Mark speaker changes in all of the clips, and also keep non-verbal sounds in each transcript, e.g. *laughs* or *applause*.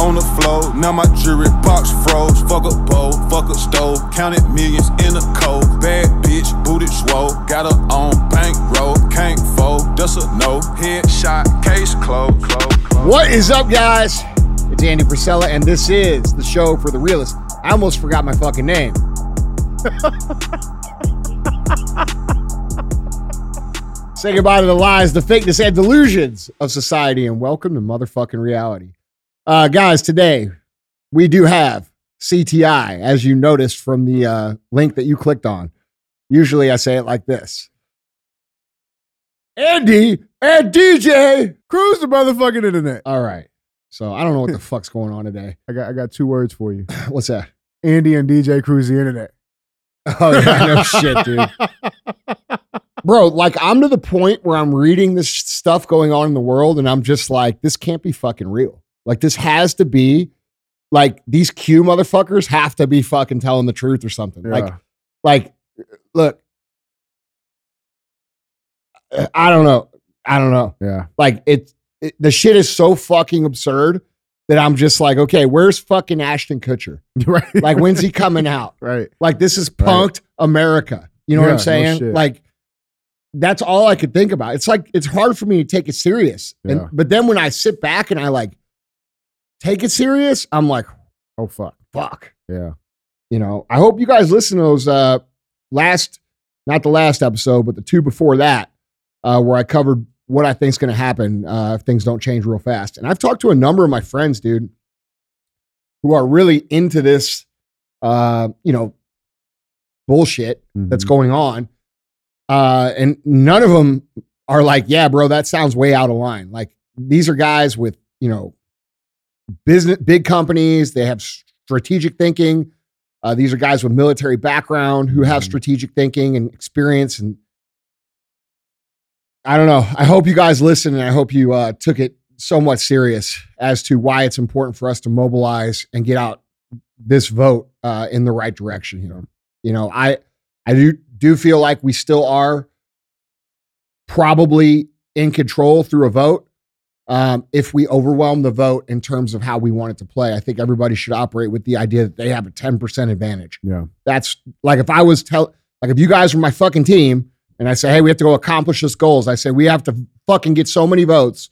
Speaker 1: on the floor. Now my jewelry box froze. Fuck a bowl, fuck a stove. Counted millions in a cold. Bad bitch, booted swole. Got her on bankroll. Can't fold, that's a no. Headshot, case closed. Close, close.
Speaker 2: What is up, guys? It's Andy Frisella, and this is the show for the realists. I almost forgot my fucking name. *laughs* Say goodbye to the lies, the fakeness, and delusions of society, and welcome to motherfucking reality. Uh, guys, today we do have CTI, as you noticed from the uh, link that you clicked on. Usually I say it like this Andy and DJ.
Speaker 3: Cruise the motherfucking internet.
Speaker 2: All right. So I don't know what the *laughs* fuck's going on today.
Speaker 3: I got I got two words for you. *laughs*
Speaker 2: What's that?
Speaker 3: Andy and DJ cruise the internet.
Speaker 2: Oh yeah, no *laughs* shit, dude. Bro, like I'm to the point where I'm reading this stuff going on in the world and I'm just like, this can't be fucking real. Like this has to be like these Q motherfuckers have to be fucking telling the truth or something. Like,
Speaker 3: Yeah.
Speaker 2: like, look, I don't know. I don't know.
Speaker 3: Yeah.
Speaker 2: Like it, it the shit is so fucking absurd that I'm just like, okay, where's fucking Ashton Kutcher? *laughs*
Speaker 3: right.
Speaker 2: Like, when's he coming out? *laughs*
Speaker 3: right.
Speaker 2: Like this is punked America. You know what I'm saying?
Speaker 3: shit.
Speaker 2: like that's all I could think about. It's like it's hard for me to take it serious. And but then when I sit back and I like take it serious, I'm like,
Speaker 3: Oh fuck.
Speaker 2: fuck.
Speaker 3: Yeah.
Speaker 2: You know, I hope you guys listen to those uh last not the last episode, but the two before that, uh, where I covered what I think's gonna happen uh if things don't change real fast. And I've talked to a number of my friends, dude, who are really into this uh, you know, bullshit that's
Speaker 3: Mhm.
Speaker 2: going on. Uh, and none of them are like, yeah, bro, that sounds way out of line. Like these are guys with, you know, business, big companies. They have strategic thinking. Uh, these are guys with military background who have
Speaker 3: Mhm.
Speaker 2: strategic thinking and experience. And I don't know. I hope you guys listen and I hope you uh, took it somewhat serious as to why it's important for us to mobilize and get out this vote uh, in the right direction here. You know, I I do do feel like we still are probably in control through a vote. Um, if we overwhelm the vote in terms of how we want it to play, I think everybody should operate with the idea that they have a 10% advantage.
Speaker 3: Yeah.
Speaker 2: That's like if I was tell like if you guys were my fucking team and I say, hey, we have to go accomplish this goals, I say we have to fucking get so many votes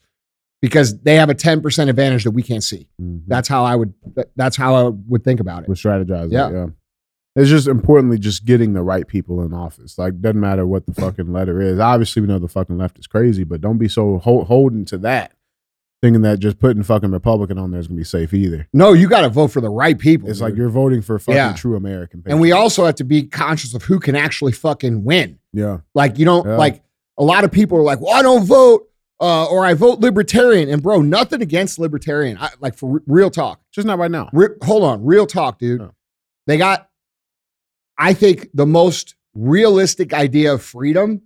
Speaker 2: because they have a 10% advantage that we can't see.
Speaker 3: Mhm.
Speaker 2: That's how I would that's how I would think about it.
Speaker 3: We're strategizing.
Speaker 2: Yeah.
Speaker 3: Yeah. It's just importantly just getting the right people in office. Like doesn't matter what the fucking letter is. Obviously we know the fucking left is crazy, but don't be so ho- holding to that, thinking that just putting fucking Republican on there is gonna be safe either.
Speaker 2: No, you got to vote for the right people.
Speaker 3: It's
Speaker 2: dude.
Speaker 3: like you're voting for fucking
Speaker 2: Yeah.
Speaker 3: true American.
Speaker 2: and we also have to be conscious of who can actually fucking win.
Speaker 3: yeah.
Speaker 2: Like you don't
Speaker 3: Yeah.
Speaker 2: like a lot of people are like, well, I don't vote, uh, or I vote libertarian. And bro, nothing against libertarian. I, like for re- real talk.
Speaker 3: Just not right now.
Speaker 2: Re- hold on, real talk, dude. They got, I think, the most realistic idea of freedom.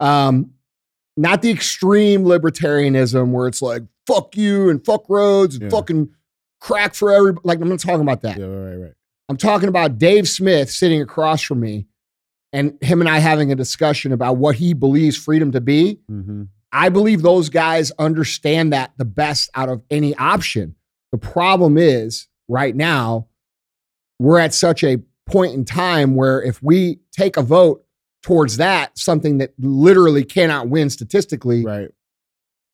Speaker 2: Um, not the extreme libertarianism where it's like fuck you and fuck roads and
Speaker 3: Yeah.
Speaker 2: fucking crack for everybody. Like I'm not talking about that.
Speaker 3: Yeah, right, right.
Speaker 2: I'm talking about Dave Smith sitting across from me and him and I having a discussion about what he believes freedom to be.
Speaker 3: Mm-hmm.
Speaker 2: I believe those guys understand that the best out of any option. The problem is right now, we're at such a point in time where if we take a vote towards that, something that literally cannot win statistically,
Speaker 3: Right,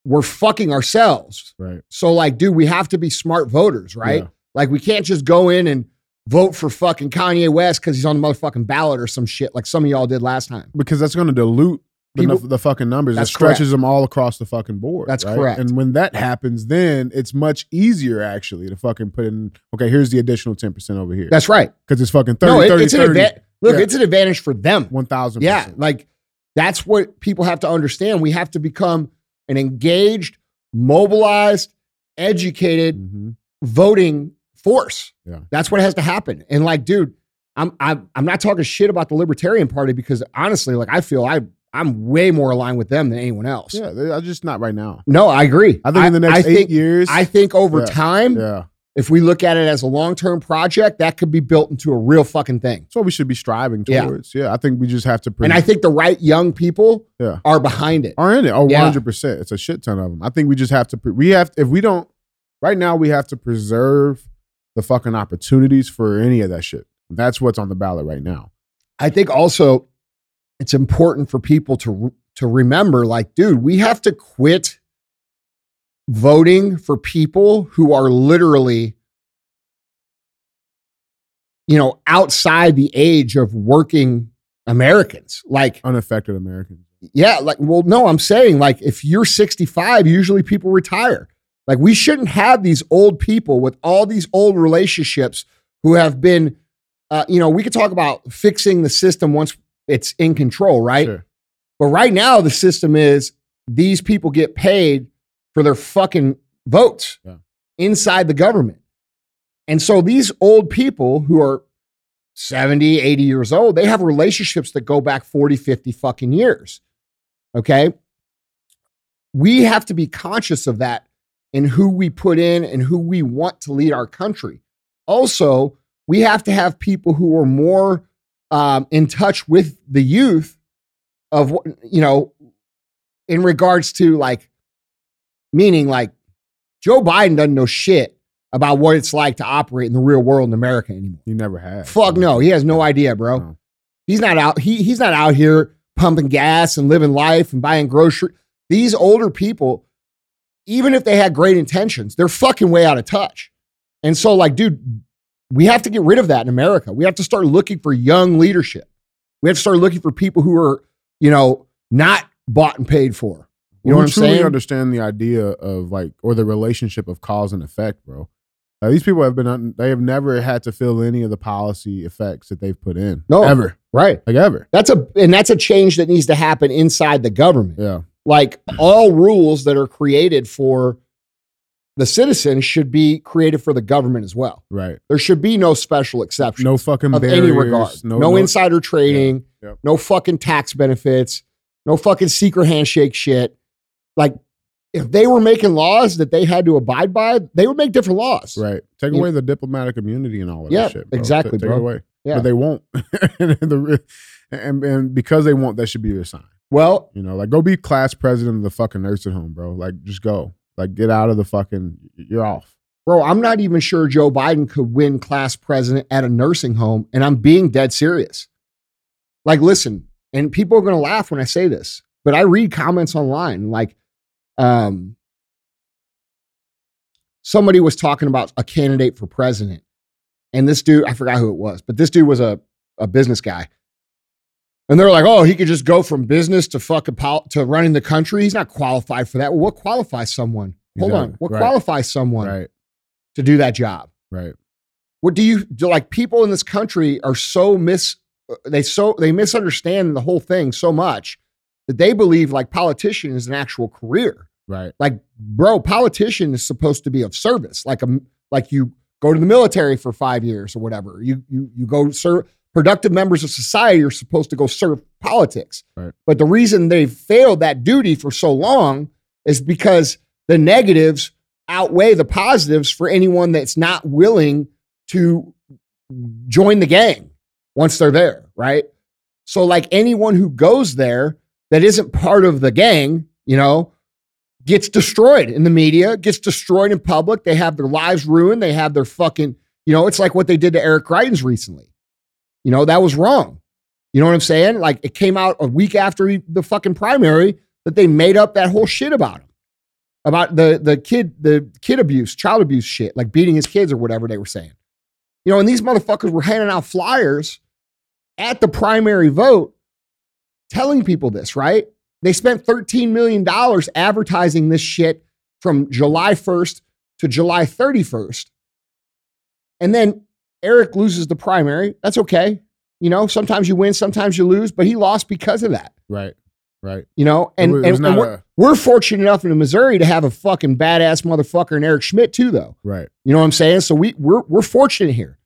Speaker 2: we're fucking ourselves.
Speaker 3: right.
Speaker 2: So, like, dude, we have to be smart voters, right?
Speaker 3: Yeah.
Speaker 2: Like, we can't just go in and vote for fucking Kanye West because he's on the motherfucking ballot or some shit like some of y'all did last time.
Speaker 3: Because that's gonna dilute the,
Speaker 2: People-
Speaker 3: the fucking numbers. It stretches them all across the fucking board.
Speaker 2: That's
Speaker 3: right?
Speaker 2: correct.
Speaker 3: And when that happens, then it's much easier actually to fucking put in. Okay, here's the additional ten percent over here
Speaker 2: That's right.
Speaker 3: because it's fucking 30,
Speaker 2: no, it-
Speaker 3: 30,
Speaker 2: it's an
Speaker 3: 30,
Speaker 2: advantage. Look,
Speaker 3: Yeah.
Speaker 2: it's an advantage for them.
Speaker 3: one thousand.
Speaker 2: Yeah, like that's what people have to understand. We have to become an engaged, mobilized, educated
Speaker 3: hmm
Speaker 2: voting force.
Speaker 3: Yeah.
Speaker 2: That's what has to happen. And like, dude, I'm I'm I'm not talking shit about the Libertarian Party because honestly, like I feel I I'm way more aligned with them than anyone else.
Speaker 3: Yeah, they're just not right now.
Speaker 2: No, I agree.
Speaker 3: I think in the next
Speaker 2: I
Speaker 3: eight
Speaker 2: think,
Speaker 3: years,
Speaker 2: I think over
Speaker 3: Yeah.
Speaker 2: time,
Speaker 3: yeah,
Speaker 2: if we look at it as a long term project, that could be built into a real fucking thing.
Speaker 3: that's what we should be striving towards. Yeah, I think we just have to.
Speaker 2: And I think the right young people
Speaker 3: Yeah.
Speaker 2: are behind it.
Speaker 3: are in it. Oh,
Speaker 2: Yeah.
Speaker 3: 100 percent. It's a shit ton of them. I think we just have to. pre- We have if we don't Right now, we have to preserve the fucking opportunities for any of that shit. That's what's on the ballot right now.
Speaker 2: I think also it's important for people to to remember like dude, we have to quit voting for people who are literally you know outside the age of working Americans. Like
Speaker 3: Unaffected Americans.
Speaker 2: yeah, like well no, I'm saying like if you're 65, usually people retire. Like we shouldn't have these old people with all these old relationships who have been uh, you know, we could talk about fixing the system once it's in control, right?
Speaker 3: Sure.
Speaker 2: But right now, the system is these people get paid for their fucking votes
Speaker 3: Yeah.
Speaker 2: inside the government. And so these old people who are 70, 80 years old, they have relationships that go back 40, 50 fucking years. Okay. We have to be conscious of that in who we put in and who we want to lead our country. Also, we have to have people who are more um, in touch with the youth of what you know in regards to like meaning like Joe Biden doesn't know shit about what it's like to operate in the real world in America anymore.
Speaker 3: He never has.
Speaker 2: Fuck no, he has no idea, bro.
Speaker 3: No.
Speaker 2: He's not out. He he's not out here pumping gas and living life and buying grocery. These older people, even if they had great intentions, they're fucking way out of touch. And so, like, dude, we have to get rid of that in America. We have to start looking for young leadership. We have to start looking for people who are, you know, not bought and paid for. You know
Speaker 3: Who
Speaker 2: what I'm
Speaker 3: truly
Speaker 2: saying?
Speaker 3: understand the idea of like or the relationship of cause and effect, bro. Uh, these people have been they have never had to feel any of the policy effects that they've put in.
Speaker 2: No.
Speaker 3: ever,
Speaker 2: Right.
Speaker 3: like ever.
Speaker 2: That's a and that's a change that needs to happen inside the government.
Speaker 3: Yeah,
Speaker 2: like all rules that are created for the citizens should be created for the government as well.
Speaker 3: right.
Speaker 2: There should be no special exception
Speaker 3: No fucking
Speaker 2: of any regard. No, insider trading,
Speaker 3: Yeah. Yep.
Speaker 2: no fucking tax benefits, no fucking secret handshake shit. Like if they were making laws that they had to abide by, they would make different laws.
Speaker 3: Right. Take
Speaker 2: You-
Speaker 3: away the diplomatic immunity and all of
Speaker 2: Yeah,
Speaker 3: that shit. bro.
Speaker 2: exactly,
Speaker 3: take
Speaker 2: bro.
Speaker 3: It away.
Speaker 2: Yeah.
Speaker 3: But they won't. *laughs* and, and, and because they won't, that should be your sign.
Speaker 2: Well,
Speaker 3: You know, like go be class president of the fucking nursing home, bro. Like just go. Like get out of the fucking. You're off.
Speaker 2: bro, I'm not even sure Joe Biden could win class president at a nursing home, and I'm being dead serious. Like, listen, and people are going to laugh when I say this, but I read comments online. Like, um, somebody was talking about a candidate for president, and this dude, I forgot who it was, but this dude was a, a business guy. And they're like, oh, he could just go from business to fucking pol- to running the country. He's not qualified for that. Well, what qualifies someone? Hold on.
Speaker 3: Exactly.
Speaker 2: What
Speaker 3: Right.
Speaker 2: qualifies someone
Speaker 3: Right.
Speaker 2: to do that job?
Speaker 3: Right.
Speaker 2: What do you do? Like people in this country are so mis they so they misunderstand the whole thing so much that they believe like politician is an actual career.
Speaker 3: Right.
Speaker 2: Like, bro, politician is supposed to be of service. Like a like you go to the military for five years or whatever. You you you go serve productive members of society are supposed to go serve politics.
Speaker 3: Right.
Speaker 2: But the reason they've failed that duty for so long is because the negatives outweigh the positives for anyone that's not willing to join the gang once they're there, right? So, like anyone who goes there that isn't part of the gang, you know, gets destroyed in the media, gets destroyed in public. They have their lives ruined. They have their fucking, you know, it's like what they did to Eric Greitens recently. You know, that was wrong. You know what I'm saying? Like it came out a week after he, the fucking primary that they made up that whole shit about him. About the the kid, the kid abuse, child abuse shit, like beating his kids or whatever they were saying. You know, and these motherfuckers were handing out flyers at the primary vote telling people this, right? They spent $13 million advertising this shit from July 1st to July 31st. And then Eric loses the primary. That's okay. You know, sometimes you win, sometimes you lose, but he lost because of that.
Speaker 3: Right. Right.
Speaker 2: You know, and, and, and we're,
Speaker 3: a-
Speaker 2: we're fortunate enough in Missouri to have a fucking badass motherfucker in Eric Schmitt too, though.
Speaker 3: Right.
Speaker 2: You know what I'm saying? So we we're we're fortunate here.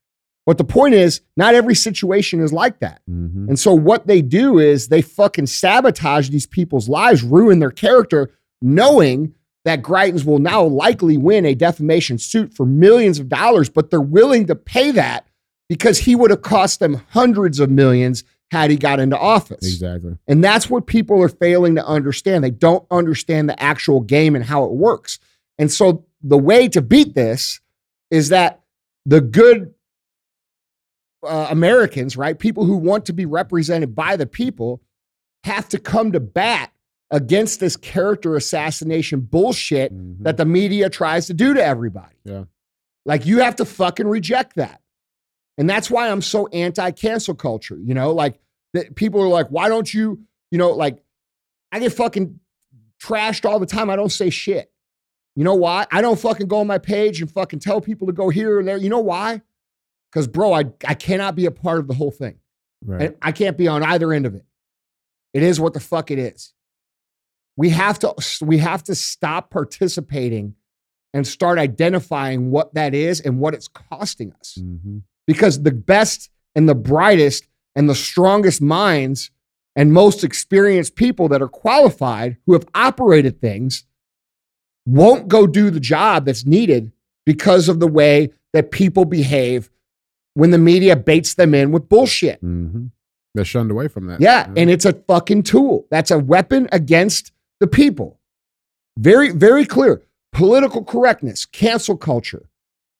Speaker 2: But the point is, not every situation is like that.
Speaker 3: Mm-hmm.
Speaker 2: And so what they do is they fucking sabotage these people's lives, ruin their character, knowing that Greitens will now likely win a defamation suit for millions of dollars, but they're willing to pay that because he would have cost them hundreds of millions had he got into office.
Speaker 3: Exactly.
Speaker 2: And that's what people are failing to understand. They don't understand the actual game and how it works. And so the way to beat this is that the good uh, Americans, right, people who want to be represented by the people, have to come to bat against this character assassination bullshit
Speaker 3: Mhm.
Speaker 2: that the media tries to do to everybody.
Speaker 3: Yeah.
Speaker 2: Like you have to fucking reject that. And that's why I'm so anti cancel culture. You know, like that people are like, why don't you, you know, like I get fucking trashed all the time. I don't say shit. You know why? I don't fucking go on my page and fucking tell people to go here or there. You know why? Because, bro, I, I cannot be a part of the whole thing.
Speaker 3: right.
Speaker 2: And I can't be on either end of it. It is what the fuck it is. We have to we have to stop participating and start identifying what that is and what it's costing us.
Speaker 3: Mhm.
Speaker 2: Because the best and the brightest and the strongest minds and most experienced people that are qualified who have operated things won't go do the job that's needed because of the way that people behave when the media baits them in with bullshit.
Speaker 3: Mhm. They're shunned away from that.
Speaker 2: Yeah, and it's a fucking tool. That's a weapon against the people. Very, very clear. Political correctness, cancel culture,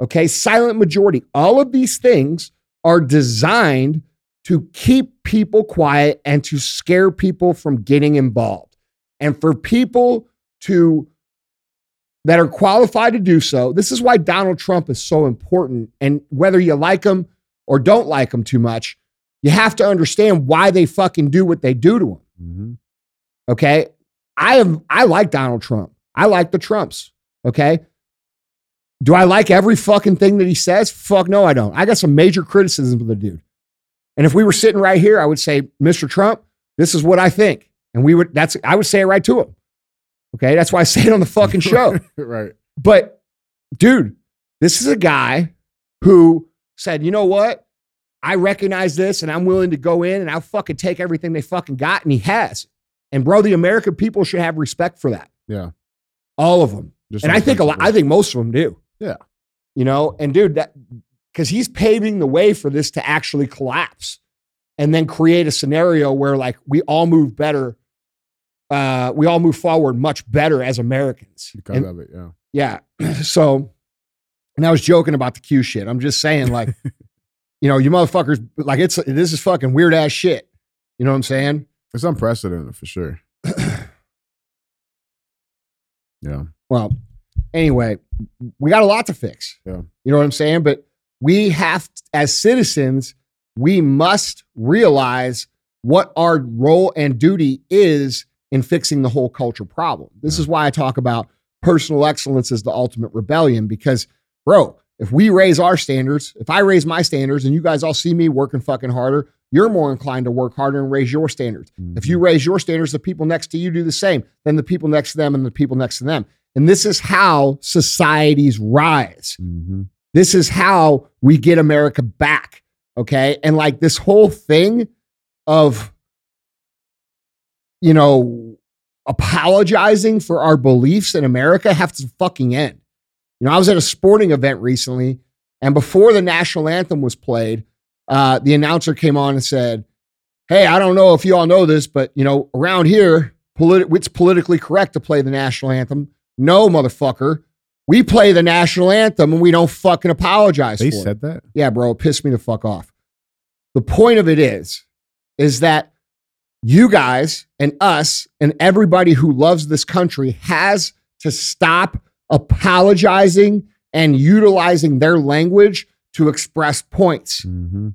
Speaker 2: okay, silent majority. All of these things are designed to keep people quiet and to scare people from getting involved. And for people to that are qualified to do so, this is why Donald Trump is so important. And whether you like him or don't like him too much, you have to understand why they fucking do what they do to him.
Speaker 3: Mhm.
Speaker 2: Okay. I am I like Donald Trump. I like the Trumps. Okay. Do I like every fucking thing that he says? Fuck no, I don't. I got some major criticisms of the dude. And if we were sitting right here, I would say, Mr. Trump, this is what I think. And we would that's I would say it right to him. Okay. That's why I say it on the fucking *laughs* show.
Speaker 3: right.
Speaker 2: But dude, this is a guy who said, you know what? I recognize this and I'm willing to go in and I'll fucking take everything they fucking got. And he has. And bro, the American people should have respect for that.
Speaker 3: Yeah.
Speaker 2: All of them.
Speaker 3: Just
Speaker 2: and I think a lot, I think most of them do.
Speaker 3: Yeah.
Speaker 2: You know, and dude, that because he's paving the way for this to actually collapse and then create a scenario where like we all move better. Uh, we all move forward much better as Americans.
Speaker 3: because
Speaker 2: And-
Speaker 3: of it. Yeah.
Speaker 2: yeah. *clears throat* So, and I was joking about the Q shit. I'm just saying, like, *laughs* you know, you motherfuckers, like, it's this is fucking weird ass shit. You know what I'm saying?
Speaker 3: It's unprecedented for sure. *clears throat* yeah.
Speaker 2: Well, anyway, we got a lot to fix.
Speaker 3: Yeah.
Speaker 2: You know what I'm saying? But we have, as citizens, we must realize what our role and duty is in fixing the whole culture problem. This is why I talk about personal excellence as the ultimate rebellion because, bro, if we raise our standards, if I raise my standards and you guys all see me working fucking harder, you're more inclined to work harder and raise your standards. If you raise your standards, the people next to you do the same, then the people next to them and the people next to them. And this is how societies rise.
Speaker 3: hmm
Speaker 2: This is how we get America back. Okay. And like this whole thing of, you know, apologizing for our beliefs in America have to fucking end. You know, I was at a sporting event recently, and before the national anthem was played, uh, the announcer came on and said, Hey, I don't know if you all know this, but you know, around here, politi- it's politically correct to play the national anthem. No, motherfucker. We play the national anthem and we don't fucking apologize
Speaker 3: They
Speaker 2: for it.
Speaker 3: said that.
Speaker 2: Yeah, bro, it pissed me the fuck off. The point of it is, is that you guys and us and everybody who loves this country has to stop apologizing and utilizing their language to express points.
Speaker 3: hmm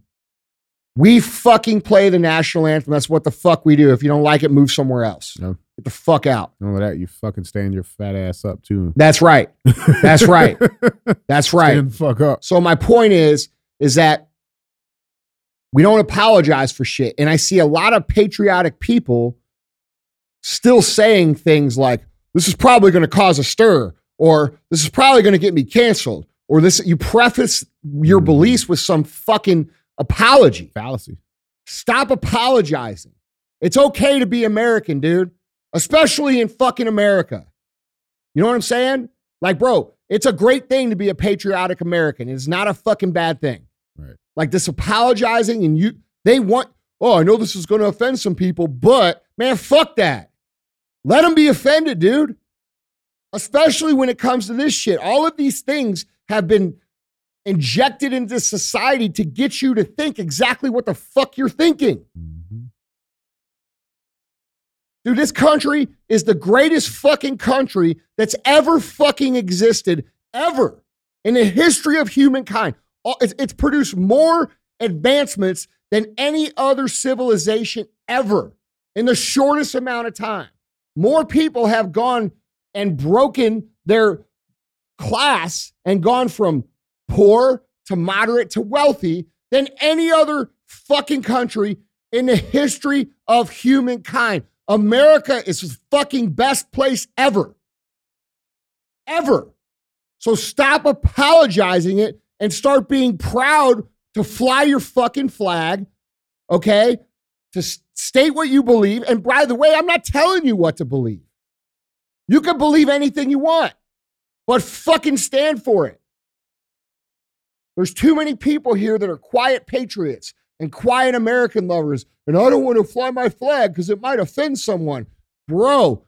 Speaker 2: We fucking play the national anthem. That's what the fuck we do. If you don't like it, move somewhere else.
Speaker 3: No.
Speaker 2: Get the fuck out.
Speaker 3: None of that. You fucking stand your fat ass up too.
Speaker 2: That's right. That's right. *laughs* That's right.
Speaker 3: Stand the fuck up.
Speaker 2: So my point is, is that we don't apologize for shit. And I see a lot of patriotic people still saying things like, this is probably going to cause a stir, or this is probably going to get me canceled, or this, you preface your
Speaker 3: Mhm.
Speaker 2: beliefs with some fucking apology.
Speaker 3: Fallacy.
Speaker 2: Stop apologizing. It's okay to be American, dude, especially in fucking America. You know what I'm saying? Like, bro, it's a great thing to be a patriotic American. It's not a fucking bad thing.
Speaker 3: Right.
Speaker 2: Like this apologizing and you, they want, oh, I know this is going to offend some people, but man, fuck that. Let them be offended, dude. especially when it comes to this shit. All of these things have been injected into society to get you to think exactly what the fuck you're thinking.
Speaker 3: Mhm.
Speaker 2: Dude, this country is the greatest fucking country that's ever fucking existed, ever in the history of humankind. It's, it's produced more advancements than any other civilization ever in the shortest amount of time. More people have gone and broken their class and gone from poor to moderate to wealthy than any other fucking country in the history of humankind. America is the fucking best place ever. Ever. So stop apologizing it and start being proud to fly your fucking flag, okay? To state what you believe. And by the way, I'm not telling you what to believe. You can believe anything you want, but fucking stand for it. There's too many people here that are quiet patriots and quiet American lovers, and I don't want to fly my flag because it might offend someone. Bro,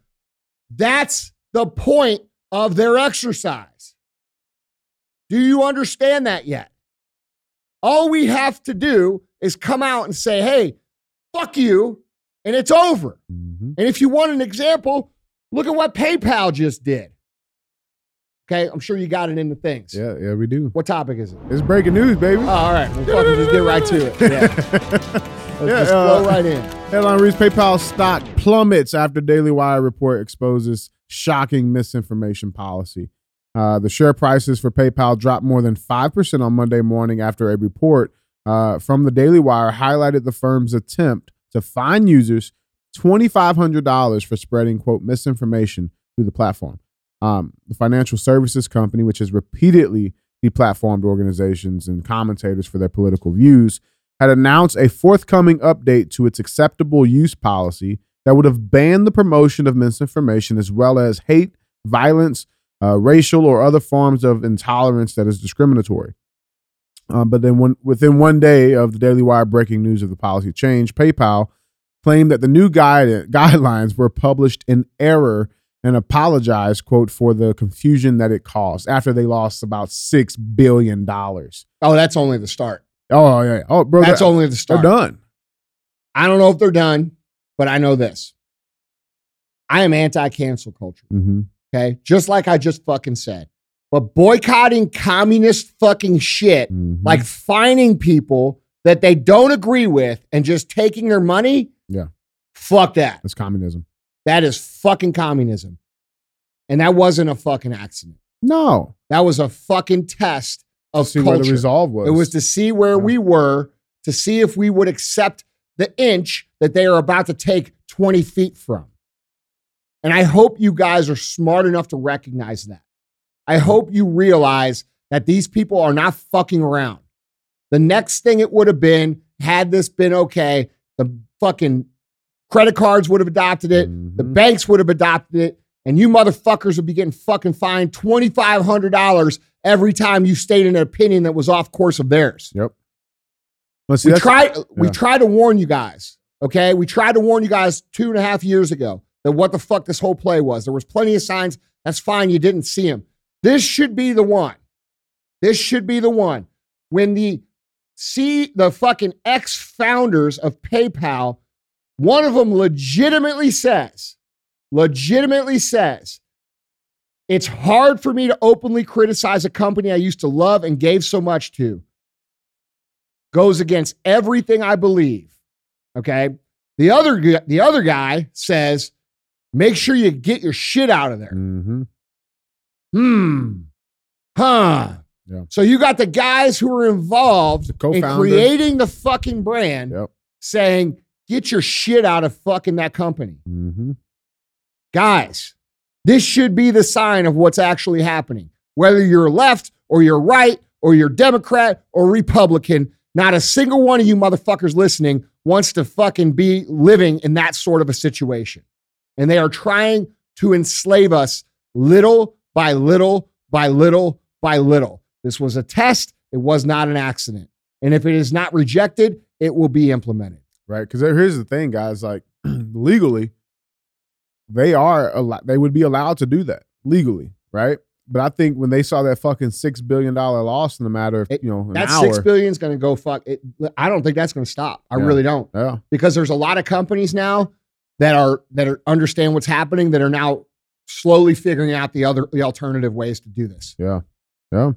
Speaker 2: that's the point of their exercise. Do you understand that yet? All we have to do is come out and say, hey, fuck you, and it's over.
Speaker 3: Mhm.
Speaker 2: And if you want an example, look at what PayPal just did. Okay, I'm sure you got it in the things.
Speaker 3: Yeah, yeah, we do.
Speaker 2: What topic is it?
Speaker 3: It's breaking news, baby.
Speaker 2: Oh, all right, we'll fucking just get right to it. *laughs* Yeah, let's
Speaker 3: Yeah,
Speaker 2: just
Speaker 3: uh,
Speaker 2: right in.
Speaker 3: Headline reads PayPal stock plummets after Daily Wire report exposes shocking misinformation policy. Uh, the share prices for PayPal dropped more than 5% on Monday morning after a report uh, from the Daily Wire highlighted the firm's attempt to fine users $2,500 for spreading, quote, misinformation through the platform. Um, the financial services company, which has repeatedly deplatformed organizations and commentators for their political views, had announced a forthcoming update to its acceptable use policy that would have banned the promotion of misinformation as well as hate, violence, uh, racial, or other forms of intolerance that is discriminatory. Um, but then, when, within one day of the Daily Wire breaking news of the policy change, PayPal claimed that the new guide, *laughs* guidelines were published in error and apologized, quote, for the confusion that it caused after they lost about $6 billion. Oh,
Speaker 2: Oh, that's only the start.
Speaker 3: yeah. yeah. Oh, bro,
Speaker 2: That's only the start.
Speaker 3: they're done.
Speaker 2: I don't know if they're done, but I know this. I am anti-cancel culture.
Speaker 3: Mm-hmm.
Speaker 2: Okay, just like I just fucking said. But boycotting communist fucking shit
Speaker 3: Mhm.
Speaker 2: like finding people that they don't agree with and just taking their money.
Speaker 3: Yeah.
Speaker 2: Fuck that.
Speaker 3: That's communism.
Speaker 2: That is fucking communism. And that wasn't a fucking accident.
Speaker 3: No.
Speaker 2: That was a fucking test of
Speaker 3: See what the resolve was.
Speaker 2: It was to see where
Speaker 3: Yeah.
Speaker 2: we were, to see if we would accept the inch that they are about to take 20 feet from. And I hope you guys are smart enough to recognize that. I hope you realize that these people are not fucking around. The next thing it would have been, had this been okay, the fucking credit cards would have adopted it, the
Speaker 3: Mhm.
Speaker 2: banks would have adopted it, and you motherfuckers would be getting fucking fined $2,500 every time you stated an opinion that was off course of theirs.
Speaker 3: Yep. Well, see,
Speaker 2: We tried. We
Speaker 3: yeah.
Speaker 2: tried to warn you guys. Okay, we tried to warn you guys two and a half years ago that what the fuck this whole play was. There was plenty of signs. That's fine. You didn't see them. This should be the one. This should be the one when the see the fucking ex founders of PayPal. One of them legitimately says, legitimately says, it's hard for me to openly criticize a company I used to love and gave so much to goes against everything I believe. Okay. The other the other guy says, make sure you get your shit out of there.
Speaker 3: Mhm.
Speaker 2: Hmm. Huh.
Speaker 3: Yeah.
Speaker 2: So you got the guys who are involved in creating the fucking brand
Speaker 3: Yep.
Speaker 2: saying, get your shit out of fucking that company.
Speaker 3: Mhm.
Speaker 2: Guys, this should be the sign of what's actually happening. Whether you're left or you're right or you're Democrat or Republican, not a single one of you motherfuckers listening wants to fucking be living in that sort of a situation. And they are trying to enslave us little by little by little by little. This was a test, it was not an accident. And if it is not rejected, it will be implemented.
Speaker 3: Right. Because here's the thing, guys. Like *clears throat* legally, they are al- they would be allowed to do that. legally, right? But I think when they saw that fucking six billion dollar loss in the matter of
Speaker 2: It-
Speaker 3: you know an
Speaker 2: that
Speaker 3: hour,
Speaker 2: six billion is going to go fuck it. I don't think that's going to stop. I
Speaker 3: Yeah.
Speaker 2: really don't
Speaker 3: yeah,
Speaker 2: because there's a lot of companies now that are that are understand what's happening that are now slowly figuring out the other the alternative ways to do this.
Speaker 3: yeah, yeah.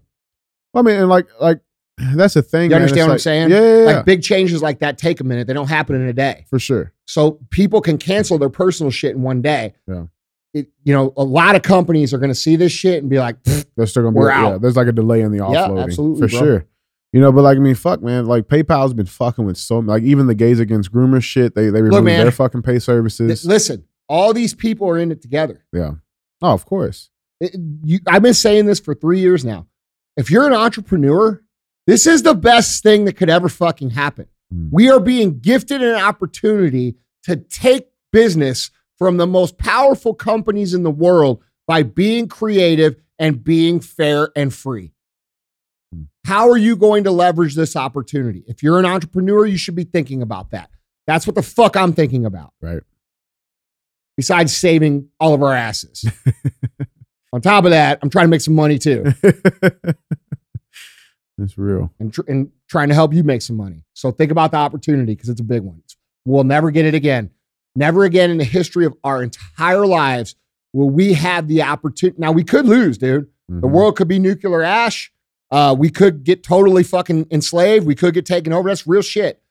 Speaker 3: I mean, and like like *clears throat* that's the thing.
Speaker 2: You understand what I'm saying?
Speaker 3: Yeah, yeah, yeah,
Speaker 2: Like big changes like that take a minute. They don't happen in a day.
Speaker 3: for sure.
Speaker 2: So people can cancel their personal shit in one day.
Speaker 3: Yeah.
Speaker 2: It, you know, a lot of companies are going to see this shit and be like, "Pfft,
Speaker 3: There's still gonna be
Speaker 2: We're
Speaker 3: yeah,
Speaker 2: out.
Speaker 3: there's like a delay in the
Speaker 2: Yeah,
Speaker 3: offloading.
Speaker 2: absolutely,
Speaker 3: for
Speaker 2: bro.
Speaker 3: sure. You know, but like I mean, fuck, man. Like PayPal's been fucking with so like even the gays against groomers shit. They they removed
Speaker 2: man.
Speaker 3: their fucking pay
Speaker 2: th-
Speaker 3: services.
Speaker 2: listen, all these people are in it together.
Speaker 3: yeah. Oh, of course.
Speaker 2: It- you, I've been saying this for three years now. If you're an entrepreneur, this is the best thing that could ever fucking happen.
Speaker 3: Hmm.
Speaker 2: We are being gifted an opportunity to take business from the most powerful companies in the world by being creative and being fair and free. How are you going to leverage this opportunity? If you're an entrepreneur, you should be thinking about that. That's what the fuck I'm thinking about.
Speaker 3: Right.
Speaker 2: Besides saving all of our asses. *laughs* On top of that, I'm trying to make some money too *laughs*
Speaker 3: That's real.
Speaker 2: and, tr- and trying to help you make some money. So think about the opportunity because it's a big one. We'll never get it again. Never again in the history of our entire lives will we have the opportunity. Now, we could lose, dude. The
Speaker 3: Mhm.
Speaker 2: world could be nuclear ash. Uh, we could get totally fucking enslaved. We could get taken over. That's real shit.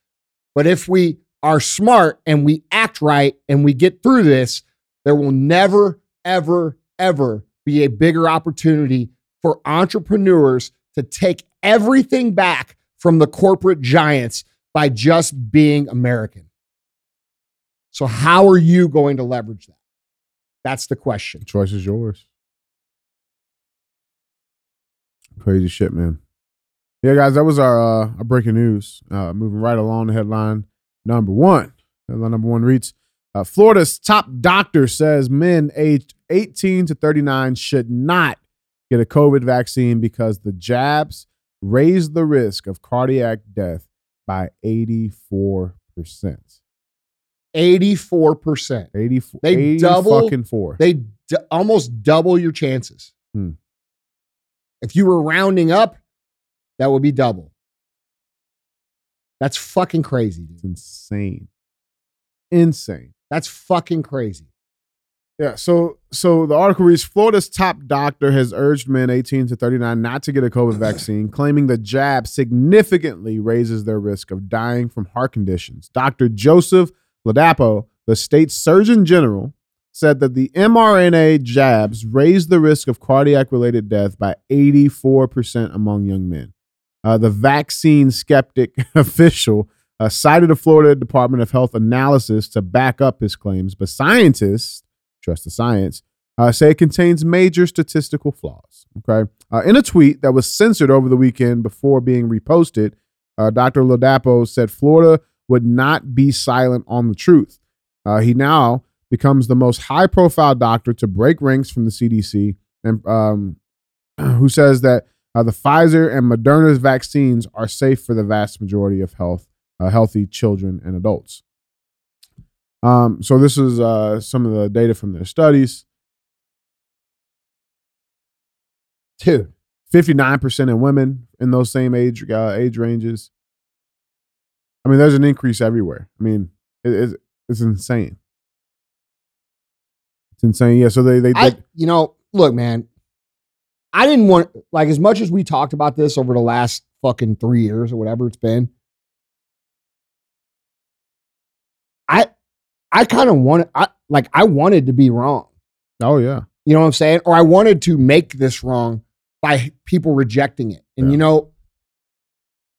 Speaker 2: But if we are smart and we act right and we get through this, there will never, ever, ever be a bigger opportunity for entrepreneurs to take everything back from the corporate giants by just being American. So, how are you going to leverage that? That's the question.
Speaker 3: The choice is yours. Crazy shit, man. Yeah, guys, that was our uh, our breaking news. Uh, moving right along to headline number one. Headline number one reads: uh, Florida's top doctor says men aged 18 to 39 should not get a COVID vaccine because the jabs raise the risk of cardiac death by 84 percent.
Speaker 2: 84%.
Speaker 3: 84.
Speaker 2: They
Speaker 3: 80
Speaker 2: double-
Speaker 3: fucking four.
Speaker 2: They d- almost double your chances.
Speaker 3: Hmm.
Speaker 2: If you were rounding up, that would be double. That's fucking crazy, dude.
Speaker 3: It's insane. Insane.
Speaker 2: That's fucking crazy.
Speaker 3: Yeah, so so the article reads Florida's top doctor has urged men 18 to 39 not to get a COVID vaccine, claiming the jab significantly raises their risk of dying from heart conditions. Dr. Joseph Ladapo, the state's surgeon general, said that the mRNA jabs raise the risk of cardiac related death by 84% among young men. Uh, the vaccine skeptic *laughs* official uh, cited a Florida Department of Health analysis to back up his claims, but scientists, trust the science, uh, say it contains major statistical flaws. Okay. Uh, in a tweet that was censored over the weekend before being reposted, uh, Dr. Ladapo said Florida would not be silent on the truth. Uh, he now becomes the most high profile doctor to break ranks from the CDC and um, *clears throat* who says that uh, the Pfizer and Moderna's vaccines are safe for the vast majority of health, uh, healthy children and adults. Um, so this is uh, some of the data from their studies.
Speaker 2: Dude,
Speaker 3: 59% in women in those same age uh, age ranges. I mean, there's an increase everywhere. I mean, it, it's, it's insane. Insane. Yeah. So they they, they
Speaker 2: I, you know, look, man, I didn't want, like, as much as we talked about this over the last fucking three years or whatever it's been, I, I kind of wanted, I, like, I wanted to be wrong.
Speaker 3: oh yeah,
Speaker 2: You know what I'm saying? Or I wanted to make this wrong by people rejecting it. And
Speaker 3: Yeah.
Speaker 2: you know,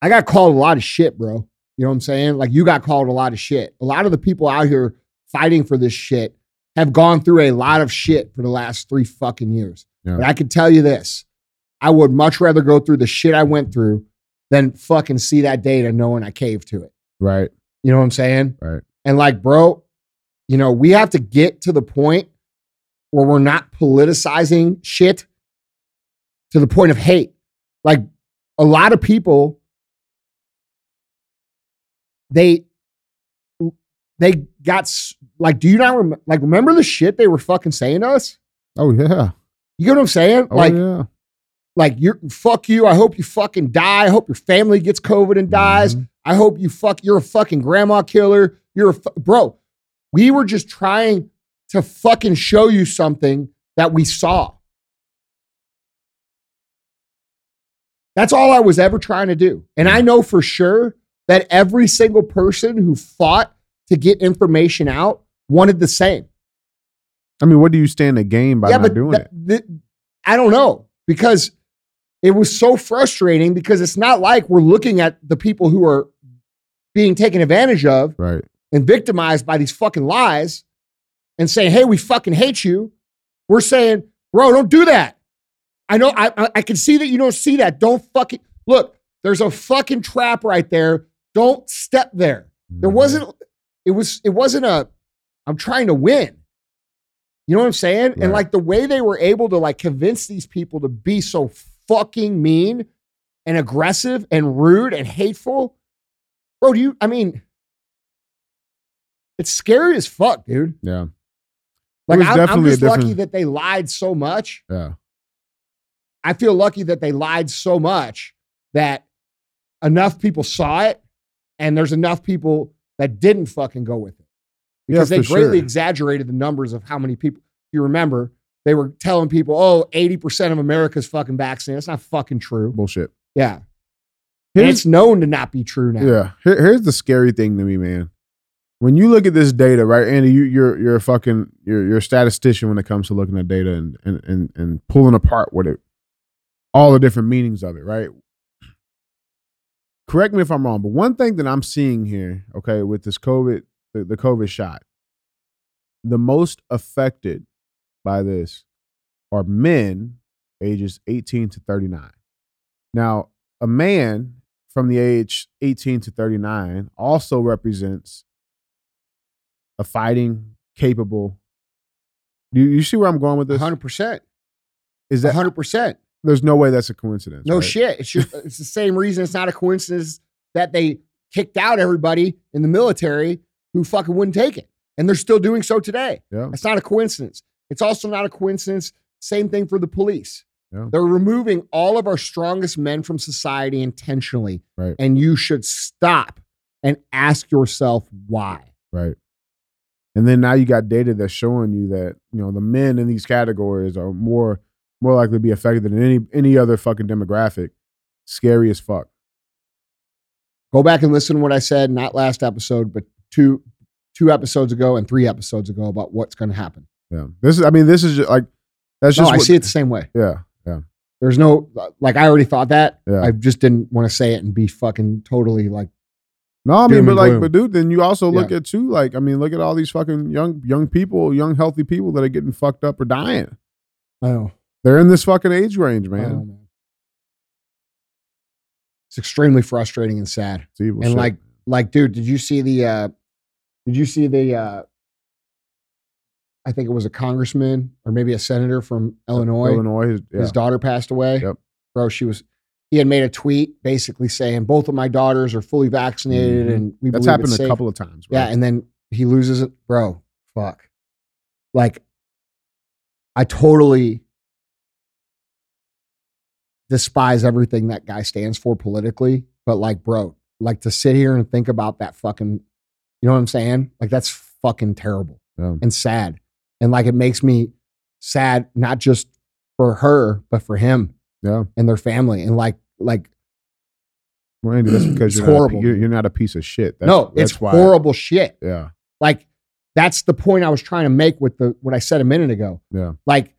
Speaker 2: I got called a lot of shit, bro. You know what I'm saying? Like you got called a lot of shit. A lot of the people out here fighting for this shit have gone through a lot of shit for the last three fucking years.
Speaker 3: Yeah.
Speaker 2: But I can tell you this. I would much rather go through the shit I went through than fucking see that data knowing I caved to it.
Speaker 3: right,
Speaker 2: You know what I'm saying?
Speaker 3: Right.
Speaker 2: And like, bro, you know, we have to get to the point where we're not politicizing shit to the point of hate. Like a lot of people, they they got like, do you not rem- like remember the shit they were fucking saying to us?
Speaker 3: oh yeah,
Speaker 2: You get what I'm saying?
Speaker 3: Oh,
Speaker 2: like,
Speaker 3: yeah.
Speaker 2: like you're fuck you. I hope you fucking die. I hope your family gets COVID and dies.
Speaker 3: Mhm.
Speaker 2: I hope you fuck. You're a fucking grandma killer. You're a fu- bro. We were just trying to fucking show you something that we saw. That's all I was ever trying to do. And I know for sure that every single person who fought to get information out wanted the same.
Speaker 3: I mean, what do you stand to gain by not doing
Speaker 2: th-
Speaker 3: it?
Speaker 2: th- I don't know because it was so frustrating because it's not like we're looking at the people who are being taken advantage of
Speaker 3: Right.
Speaker 2: and victimized by these fucking lies and saying, hey, we fucking hate you. We're saying, bro, don't do that. I know, I, I, I can see that you don't see that. Don't fucking look, there's a fucking trap right there. Don't step there. There
Speaker 3: Mhm.
Speaker 2: wasn't, it was, it wasn't a, I'm trying to win. You know what I'm saying? And like the way they were able to like convince these people to be so fucking mean and aggressive and rude and hateful. Bro, do you, I mean, it's scary as fuck, dude.
Speaker 3: Yeah.
Speaker 2: Like I'm, I'm just lucky that they lied so much.
Speaker 3: Yeah.
Speaker 2: I feel lucky that they lied so much that enough people saw it and there's enough people that didn't fucking go with it. Because they greatly
Speaker 3: sure.
Speaker 2: exaggerated the numbers of how many people. If you remember, they were telling people, oh, 80% of America's fucking vaccinated. That's not fucking true.
Speaker 3: bullshit.
Speaker 2: Yeah. It's known to not be true now.
Speaker 3: Yeah. Here, here's the scary thing to me, man. When you look at this data, right, Andy, you, you're you're a fucking you're you're a statistician when it comes to looking at data and and and, and pulling apart what it all the different meanings of it, right? Correct me if I'm wrong, but one thing that I'm seeing here, okay, with this COVID, the, the COVID shot, the most affected by this are men ages 18 to 39. Now, a man from the age 18 to 39 also represents a fighting capable. Do you, you see where I'm going with this?
Speaker 2: 100%.
Speaker 3: Is that
Speaker 2: 100%.
Speaker 3: there's no way that's a coincidence?
Speaker 2: No
Speaker 3: right?
Speaker 2: shit. It's just it's the same reason it's not a coincidence that they kicked out everybody in the military who fucking wouldn't take it. And they're still doing so today.
Speaker 3: Yeah,
Speaker 2: It's not a coincidence. It's also not a coincidence. Same thing for the police.
Speaker 3: Yeah.
Speaker 2: They're removing all of our strongest men from society intentionally.
Speaker 3: Right.
Speaker 2: And you should stop and ask yourself why.
Speaker 3: right. And then now you got data that's showing you that you know the men in these categories are more more likely to be affected than any any other fucking demographic. Scary as fuck.
Speaker 2: Go back and listen to what I said, not last episode, but two two episodes ago and three episodes ago about what's going to happen.
Speaker 3: Yeah, this is. I mean, this is just like that's just. No.
Speaker 2: I
Speaker 3: what-
Speaker 2: see it the same way.
Speaker 3: Yeah, yeah,
Speaker 2: There's no like I already thought that.
Speaker 3: Yeah.
Speaker 2: I just didn't want to say it and be fucking totally like
Speaker 3: No, I mean, but like,
Speaker 2: gloom.
Speaker 3: but dude, then you also look
Speaker 2: Yeah.
Speaker 3: at too, like, I mean, look at all these fucking young, young people, young healthy people that are getting fucked up or dying.
Speaker 2: oh,
Speaker 3: They're in this fucking age range, man.
Speaker 2: oh, man. It's extremely frustrating and sad.
Speaker 3: It's evil
Speaker 2: and
Speaker 3: shit.
Speaker 2: like like dude, did you see the uh did you see the uh I think it was a congressman or maybe a senator from Illinois.
Speaker 3: Illinois, is- yeah,
Speaker 2: His daughter passed away.
Speaker 3: Yep.
Speaker 2: Bro, she was he had made a tweet basically saying both of my daughters are fully vaccinated
Speaker 3: Mhm.
Speaker 2: and we
Speaker 3: that's happened a
Speaker 2: safe.
Speaker 3: couple of times. Bro.
Speaker 2: Yeah, and then he loses it. Bro, fuck. Like, I totally despise everything that guy stands for politically. But like, bro, like to sit here and think about that fucking, you know what I'm saying? Like, that's fucking terrible
Speaker 3: Yeah.
Speaker 2: and sad. And like, it makes me sad, not just for her, but for him
Speaker 3: yeah.
Speaker 2: and their family. And like, like,
Speaker 3: Well, Andy, that's because you're not, a,
Speaker 2: horrible.
Speaker 3: you're, you're not a piece of shit. That's,
Speaker 2: no,
Speaker 3: that's
Speaker 2: it's
Speaker 3: why.
Speaker 2: horrible shit.
Speaker 3: Yeah,
Speaker 2: Like that's the point I was trying to make with the what I said a minute ago.
Speaker 3: yeah,
Speaker 2: Like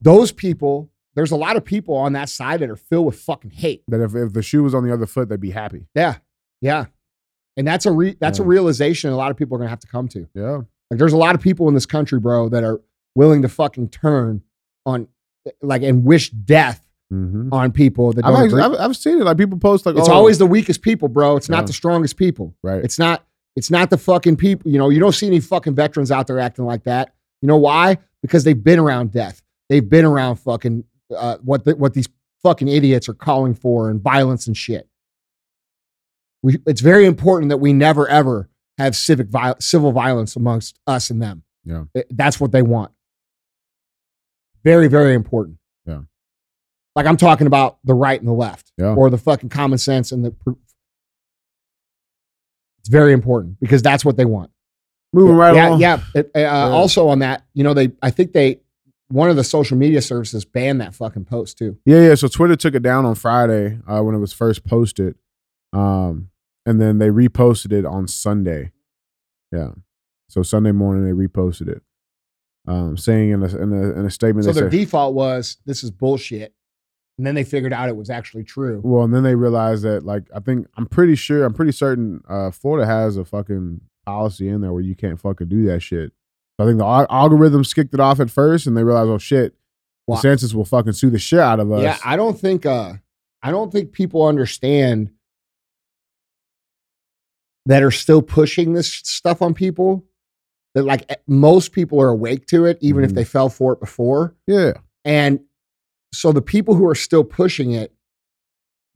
Speaker 2: those people, there's a lot of people on that side that are filled with fucking hate.
Speaker 3: that if, if the shoe was on the other foot, they'd be happy.
Speaker 2: Yeah. Yeah. And that's a re- that's a realization a lot of people are gonna have to come to.
Speaker 3: Yeah,
Speaker 2: Like there's a lot of people in this country, bro, that are willing to fucking turn on like and wish death
Speaker 3: hmm
Speaker 2: on people that don't
Speaker 3: I've,
Speaker 2: agree.
Speaker 3: actually- I've, I've seen it. Like people post like,
Speaker 2: It's
Speaker 3: oh,
Speaker 2: always the weakest people, bro. It's
Speaker 3: Yeah.
Speaker 2: not the strongest people.
Speaker 3: right.
Speaker 2: It's not it's not the fucking people, you know, you don't see any fucking veterans out there acting like that. You know why? Because they've been around death. They've been around fucking uh, what the, what these fucking idiots are calling for and violence and shit. We, it's very important that we never ever have civic viol- civil violence amongst us and them.
Speaker 3: Yeah.
Speaker 2: That's what they want. Very, very important.
Speaker 3: Yeah.
Speaker 2: Like I'm talking about the right and the left,
Speaker 3: Yeah.
Speaker 2: or the fucking common sense and the. pr- It's very important because that's what they want.
Speaker 3: Moving right
Speaker 2: yeah,
Speaker 3: along.
Speaker 2: yeah. Uh, Also on that, you know, they. I think they. One of the social media services banned that fucking post too.
Speaker 3: Yeah, yeah. So Twitter took it down on Friday uh, when it was first posted, um, and then they reposted it on Sunday. Yeah. So Sunday morning they reposted it, um, saying in a in a, in a statement
Speaker 2: So their
Speaker 3: said,
Speaker 2: default was this is bullshit, and then they figured out it was actually true.
Speaker 3: well, and then they realized that like I think I'm pretty sure I'm pretty certain uh, Florida has a fucking policy in there where you can't fucking do that shit. So I think the al- algorithms kicked it off at first, and they realized, oh shit,
Speaker 2: Wow.
Speaker 3: DeSantis will fucking sue the shit out of us.
Speaker 2: Yeah, I don't think uh I don't think people understand that are still pushing this stuff on people. That like most people are awake to it, even if
Speaker 3: Mhm.
Speaker 2: they fell for it before.
Speaker 3: yeah,
Speaker 2: And so the people who are still pushing it,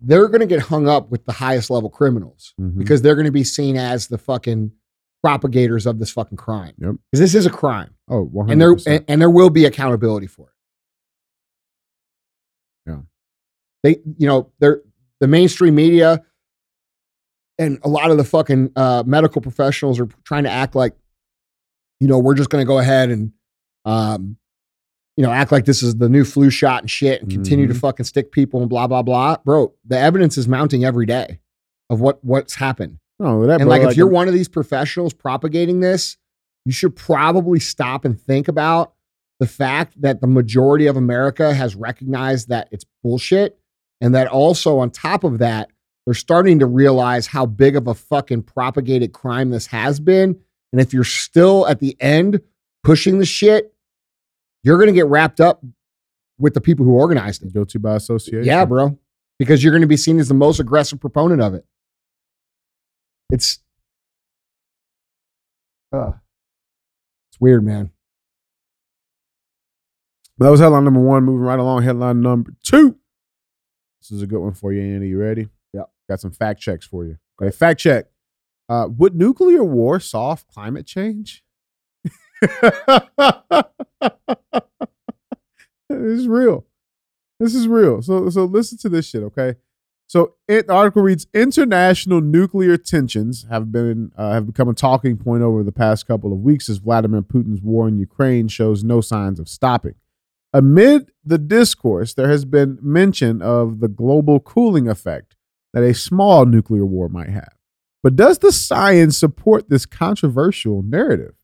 Speaker 2: they're gonna get hung up with the highest level criminals
Speaker 3: Mhm.
Speaker 2: because they're gonna be seen as the fucking propagators of this fucking crime.
Speaker 3: Yep.
Speaker 2: Because this is a crime.
Speaker 3: oh, 100%.
Speaker 2: And there and, and there will be accountability for it.
Speaker 3: Yeah.
Speaker 2: They, you know, they're the mainstream media and a lot of the fucking uh, medical professionals are trying to act like, you know, we're just going to go ahead and, um, you know, act like this is the new flu shot and shit and continue to
Speaker 3: Mhm.
Speaker 2: fucking stick people and blah blah blah, bro. The evidence is mounting every day of what what's happened.
Speaker 3: No, that,
Speaker 2: And
Speaker 3: bro,
Speaker 2: like, if you're one of these professionals propagating this, you should probably stop and think about the fact that the majority of America has recognized that it's bullshit. And that also, on top of that, they're starting to realize how big of a fucking propagated crime this has been. And if you're still at the end pushing the shit, you're going to get wrapped up with the people who organized it.
Speaker 3: guilty by association.
Speaker 2: Yeah, bro. Because you're going to be seen as the most aggressive proponent of it. It's uh, it's weird, man.
Speaker 3: But That was headline number one. Moving right along, headline number two. This is a good one for you, Andy. You ready?
Speaker 2: Yep.
Speaker 3: Got some fact checks for you. Okay, fact check. Uh, would nuclear war solve climate change? *laughs* this is real. This is real. So, so listen to this shit, okay? So, it, article reads: International nuclear tensions have been uh, have become a talking point over the past couple of weeks as Vladimir Putin's war in Ukraine shows no signs of stopping. Amid the discourse, there has been mention of the global cooling effect that a small nuclear war might have. But does the science support this controversial narrative?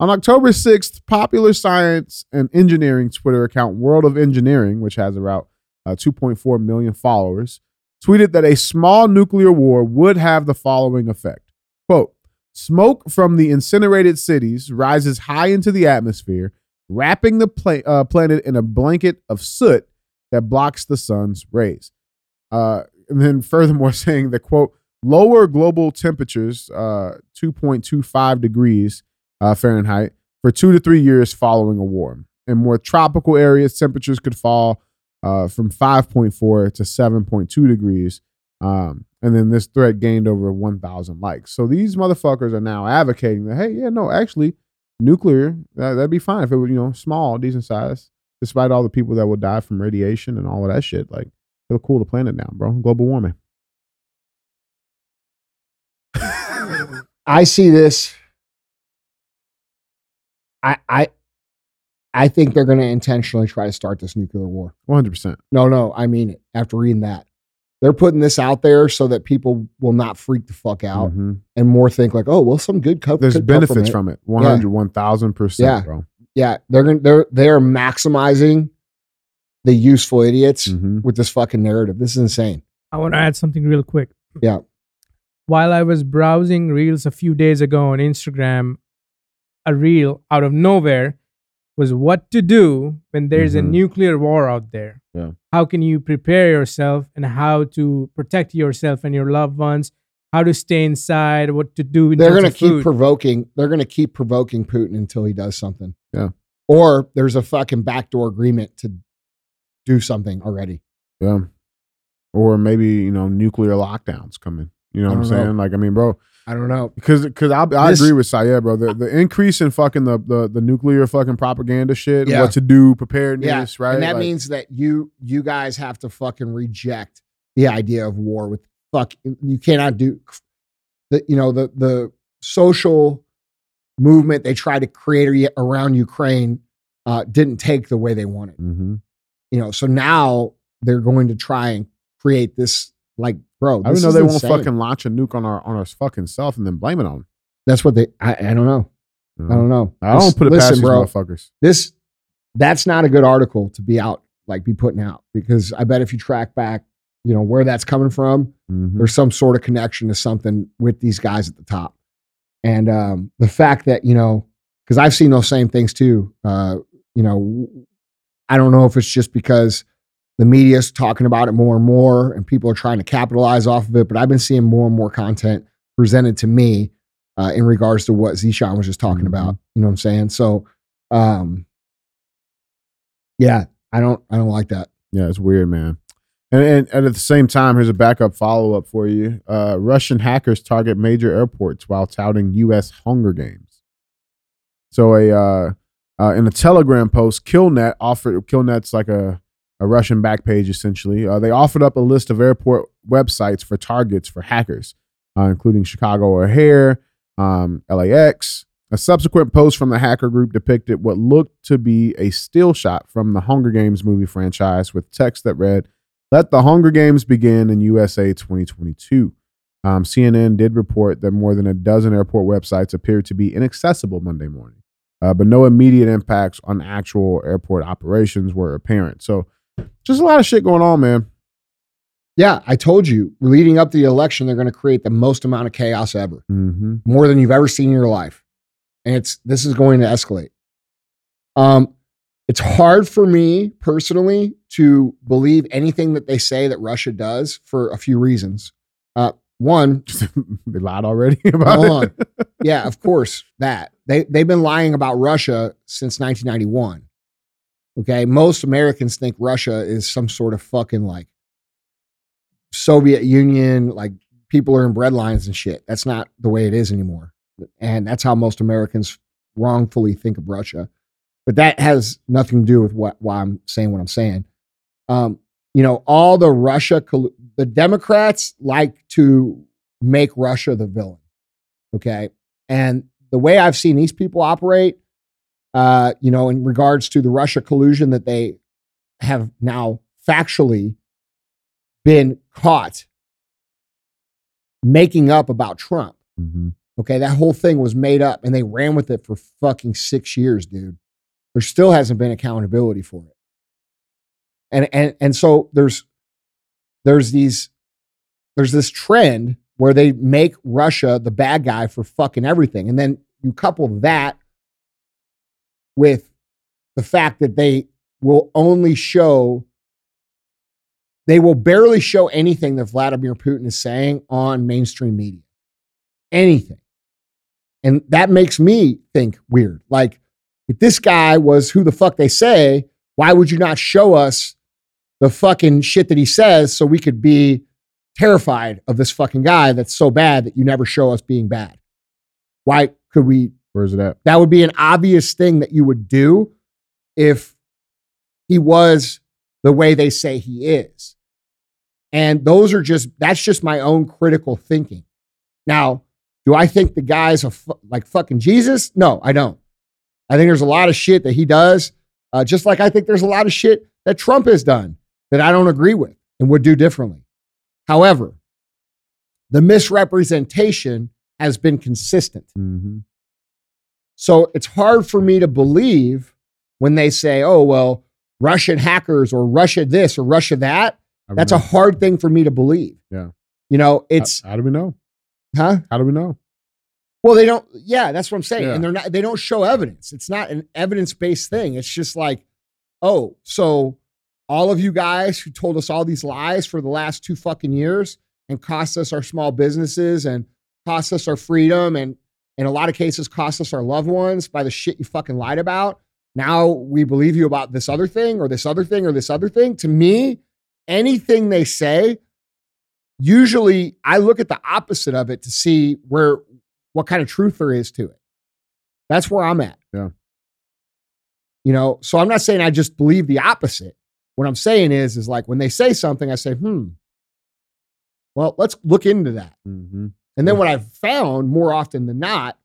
Speaker 3: On October 6th, popular science and engineering Twitter account World of Engineering, which has about uh, 2.4 million followers, tweeted that a small nuclear war would have the following effect. Quote, smoke from the incinerated cities rises high into the atmosphere, wrapping the pla- uh, planet in a blanket of soot that blocks the sun's rays. Uh, and then furthermore *laughs* saying that, quote, lower global temperatures, uh, 2.25 degrees uh, Fahrenheit, for two to three years following a war. In more tropical areas, temperatures could fall uh, from 5.4 to 7.2 degrees. Um, and then this thread gained over 1,000 likes. So these motherfuckers are now advocating that, hey, yeah, no, actually, nuclear, that, that'd be fine if it was, you know, small, decent size, despite all the people that will die from radiation and all of that shit. Like, it'll cool the planet down, bro. Global warming. *laughs*
Speaker 2: I see this. I I I think they're going to intentionally try to start this nuclear war.
Speaker 3: 100%.
Speaker 2: No, no, I mean it. After reading that, they're putting this out there so that people will not freak the fuck out
Speaker 3: Mhm.
Speaker 2: and more think like, oh, well, some good co-
Speaker 3: There's
Speaker 2: could come
Speaker 3: benefits
Speaker 2: it.
Speaker 3: from it. 100, 1000%,
Speaker 2: Yeah.
Speaker 3: bro.
Speaker 2: Yeah, they're going to they're they're maximizing the useful idiots
Speaker 3: hmm
Speaker 2: with this fucking narrative. This is insane.
Speaker 4: I want to add something real quick.
Speaker 2: Yeah.
Speaker 4: While I was browsing reels a few days ago on Instagram, a reel out of nowhere was what to do when there's a
Speaker 3: Mhm.
Speaker 4: nuclear war out there.
Speaker 3: Yeah.
Speaker 4: How can you prepare yourself and how to protect yourself and your loved ones? How to stay inside, what to do. In
Speaker 2: they're going to keep
Speaker 4: food.
Speaker 2: provoking. They're going to keep provoking Putin until he does something.
Speaker 3: Yeah.
Speaker 2: Or there's a fucking backdoor agreement to do something already.
Speaker 3: Yeah. Or maybe, you know, nuclear lockdowns coming. You know what I'm
Speaker 2: don't know.
Speaker 3: saying? Like, I mean, bro,
Speaker 2: I don't know.
Speaker 3: because because I, I
Speaker 2: This-
Speaker 3: agree with Sayed, bro. The the increase in fucking the the, the nuclear fucking propaganda shit,
Speaker 2: Yeah.
Speaker 3: what to do, preparedness, right?
Speaker 2: And that
Speaker 3: Like,
Speaker 2: means that you you guys have to fucking reject the idea of war with fuck you cannot do the you know the the social movement they tried to create around Ukraine uh, didn't take the way they wanted.
Speaker 3: Mhm.
Speaker 2: You know, so now they're going to try and create this like bro.
Speaker 3: I didn't know they won't
Speaker 2: insane.
Speaker 3: fucking launch a nuke on our on our fucking self and then blame it on.
Speaker 2: That's what they. I, I don't know.
Speaker 3: You
Speaker 2: I don't know.
Speaker 3: I don't put it past
Speaker 2: listen,
Speaker 3: these motherfuckers.
Speaker 2: this that's not a good article to be out like be putting out because I bet if you track back, you know where that's coming from,
Speaker 3: Mhm.
Speaker 2: there's some sort of connection to something with these guys at the top, and um, the fact that you know because I've seen those same things too. Uh, you know, I don't know if it's just because the media's talking about it more and more, and people are trying to capitalize off of it. But I've been seeing more and more content presented to me uh, in regards to what Zishan was just talking
Speaker 3: Mhm.
Speaker 2: about. You know what I'm saying? So, um, yeah, I don't, I don't like that.
Speaker 3: Yeah, it's weird, man. And, and, and at the same time, here's a backup follow up for you. Uh, Russian hackers target major airports while touting U.S. Hunger Games. So a uh, uh, in a Telegram post, Killnet offered Killnet's like a a Russian back page essentially. Uh, they offered up a list of airport websites for targets for hackers, uh, including Chicago O'Hare, um, LAX. A subsequent post from the hacker group depicted what looked to be a still shot from the Hunger Games movie franchise with text that read, Let the Hunger Games begin in USA 2022. Um, CNN did report that more than a dozen airport websites appeared to be inaccessible Monday morning, uh, but no immediate impacts on actual airport operations were apparent. So, just a lot of shit going on, man.
Speaker 2: Yeah, I told you, leading up to the election, they're going to create the most amount of chaos ever,
Speaker 3: Mm-hmm.
Speaker 2: more than you've ever seen in your life, and it's this is going to escalate. Um, it's hard for me personally to believe anything that they say that Russia does for a few reasons. Uh, one, *laughs*
Speaker 3: they lied already *laughs* about
Speaker 2: Hold
Speaker 3: it.
Speaker 2: yeah, of course, that they they've been lying about Russia since 1991. Okay, most Americans think Russia is some sort of fucking like Soviet Union, like people are in breadlines and shit. That's not the way it is anymore, and that's how most Americans wrongfully think of Russia. But that has nothing to do with what why I'm saying what I'm saying. Um, you know, all the Russia, the Democrats like to make Russia the villain. Okay. And the way I've seen these people operate, uh, you know, in regards to the Russia collusion that they have now factually been caught making up about Trump.
Speaker 3: Mhm.
Speaker 2: Okay. That whole thing was made up and they ran with it for fucking six years, dude. There still hasn't been accountability for it. And and and so there's there's these there's this trend where they make Russia the bad guy for fucking everything. And then you couple that with the fact that they will only show they will barely show anything that Vladimir Putin is saying on mainstream media. Anything. And that makes me think weird. Like, if this guy was who the fuck they say, why would you not show us the fucking shit that he says so we could be terrified of this fucking guy that's so bad that you never show us being bad? Why could we?
Speaker 3: Where's it at?
Speaker 2: That would be an obvious thing that you would do if he was the way they say he is. And those are just, that's just my own critical thinking. Now, do I think the guy's a fu- like fucking Jesus? No, I don't. I think there's a lot of shit that he does, uh, just like I think there's a lot of shit that Trump has done that I don't agree with and would do differently. However, the misrepresentation has been consistent.
Speaker 3: Mm-hmm.
Speaker 2: So it's hard for me to believe when they say, oh, well, Russian hackers or Russia this or Russia that. That's a hard thing for me to believe.
Speaker 3: Yeah.
Speaker 2: You know, it's,
Speaker 3: how, how do we know?
Speaker 2: huh?
Speaker 3: How do we know?
Speaker 2: Well, they don't. Yeah, that's what I'm saying.
Speaker 3: Yeah.
Speaker 2: And they're not. They don't show evidence. It's not an evidence based thing. It's just like, oh, so all of you guys who told us all these lies for the last two fucking years and cost us our small businesses and cost us our freedom and in a lot of cases cost us our loved ones by the shit you fucking lied about. Now we believe you about this other thing or this other thing or this other thing. To me, anything they say usually I look at the opposite of it to see where what kind of truth there is to it. That's where I'm at.
Speaker 3: Yeah.
Speaker 2: You know, so I'm not saying I just believe the opposite. What I'm saying is, is like when they say something, I say, hmm, well, let's look into that.
Speaker 3: Mm-hmm.
Speaker 2: And then what I've found more often than not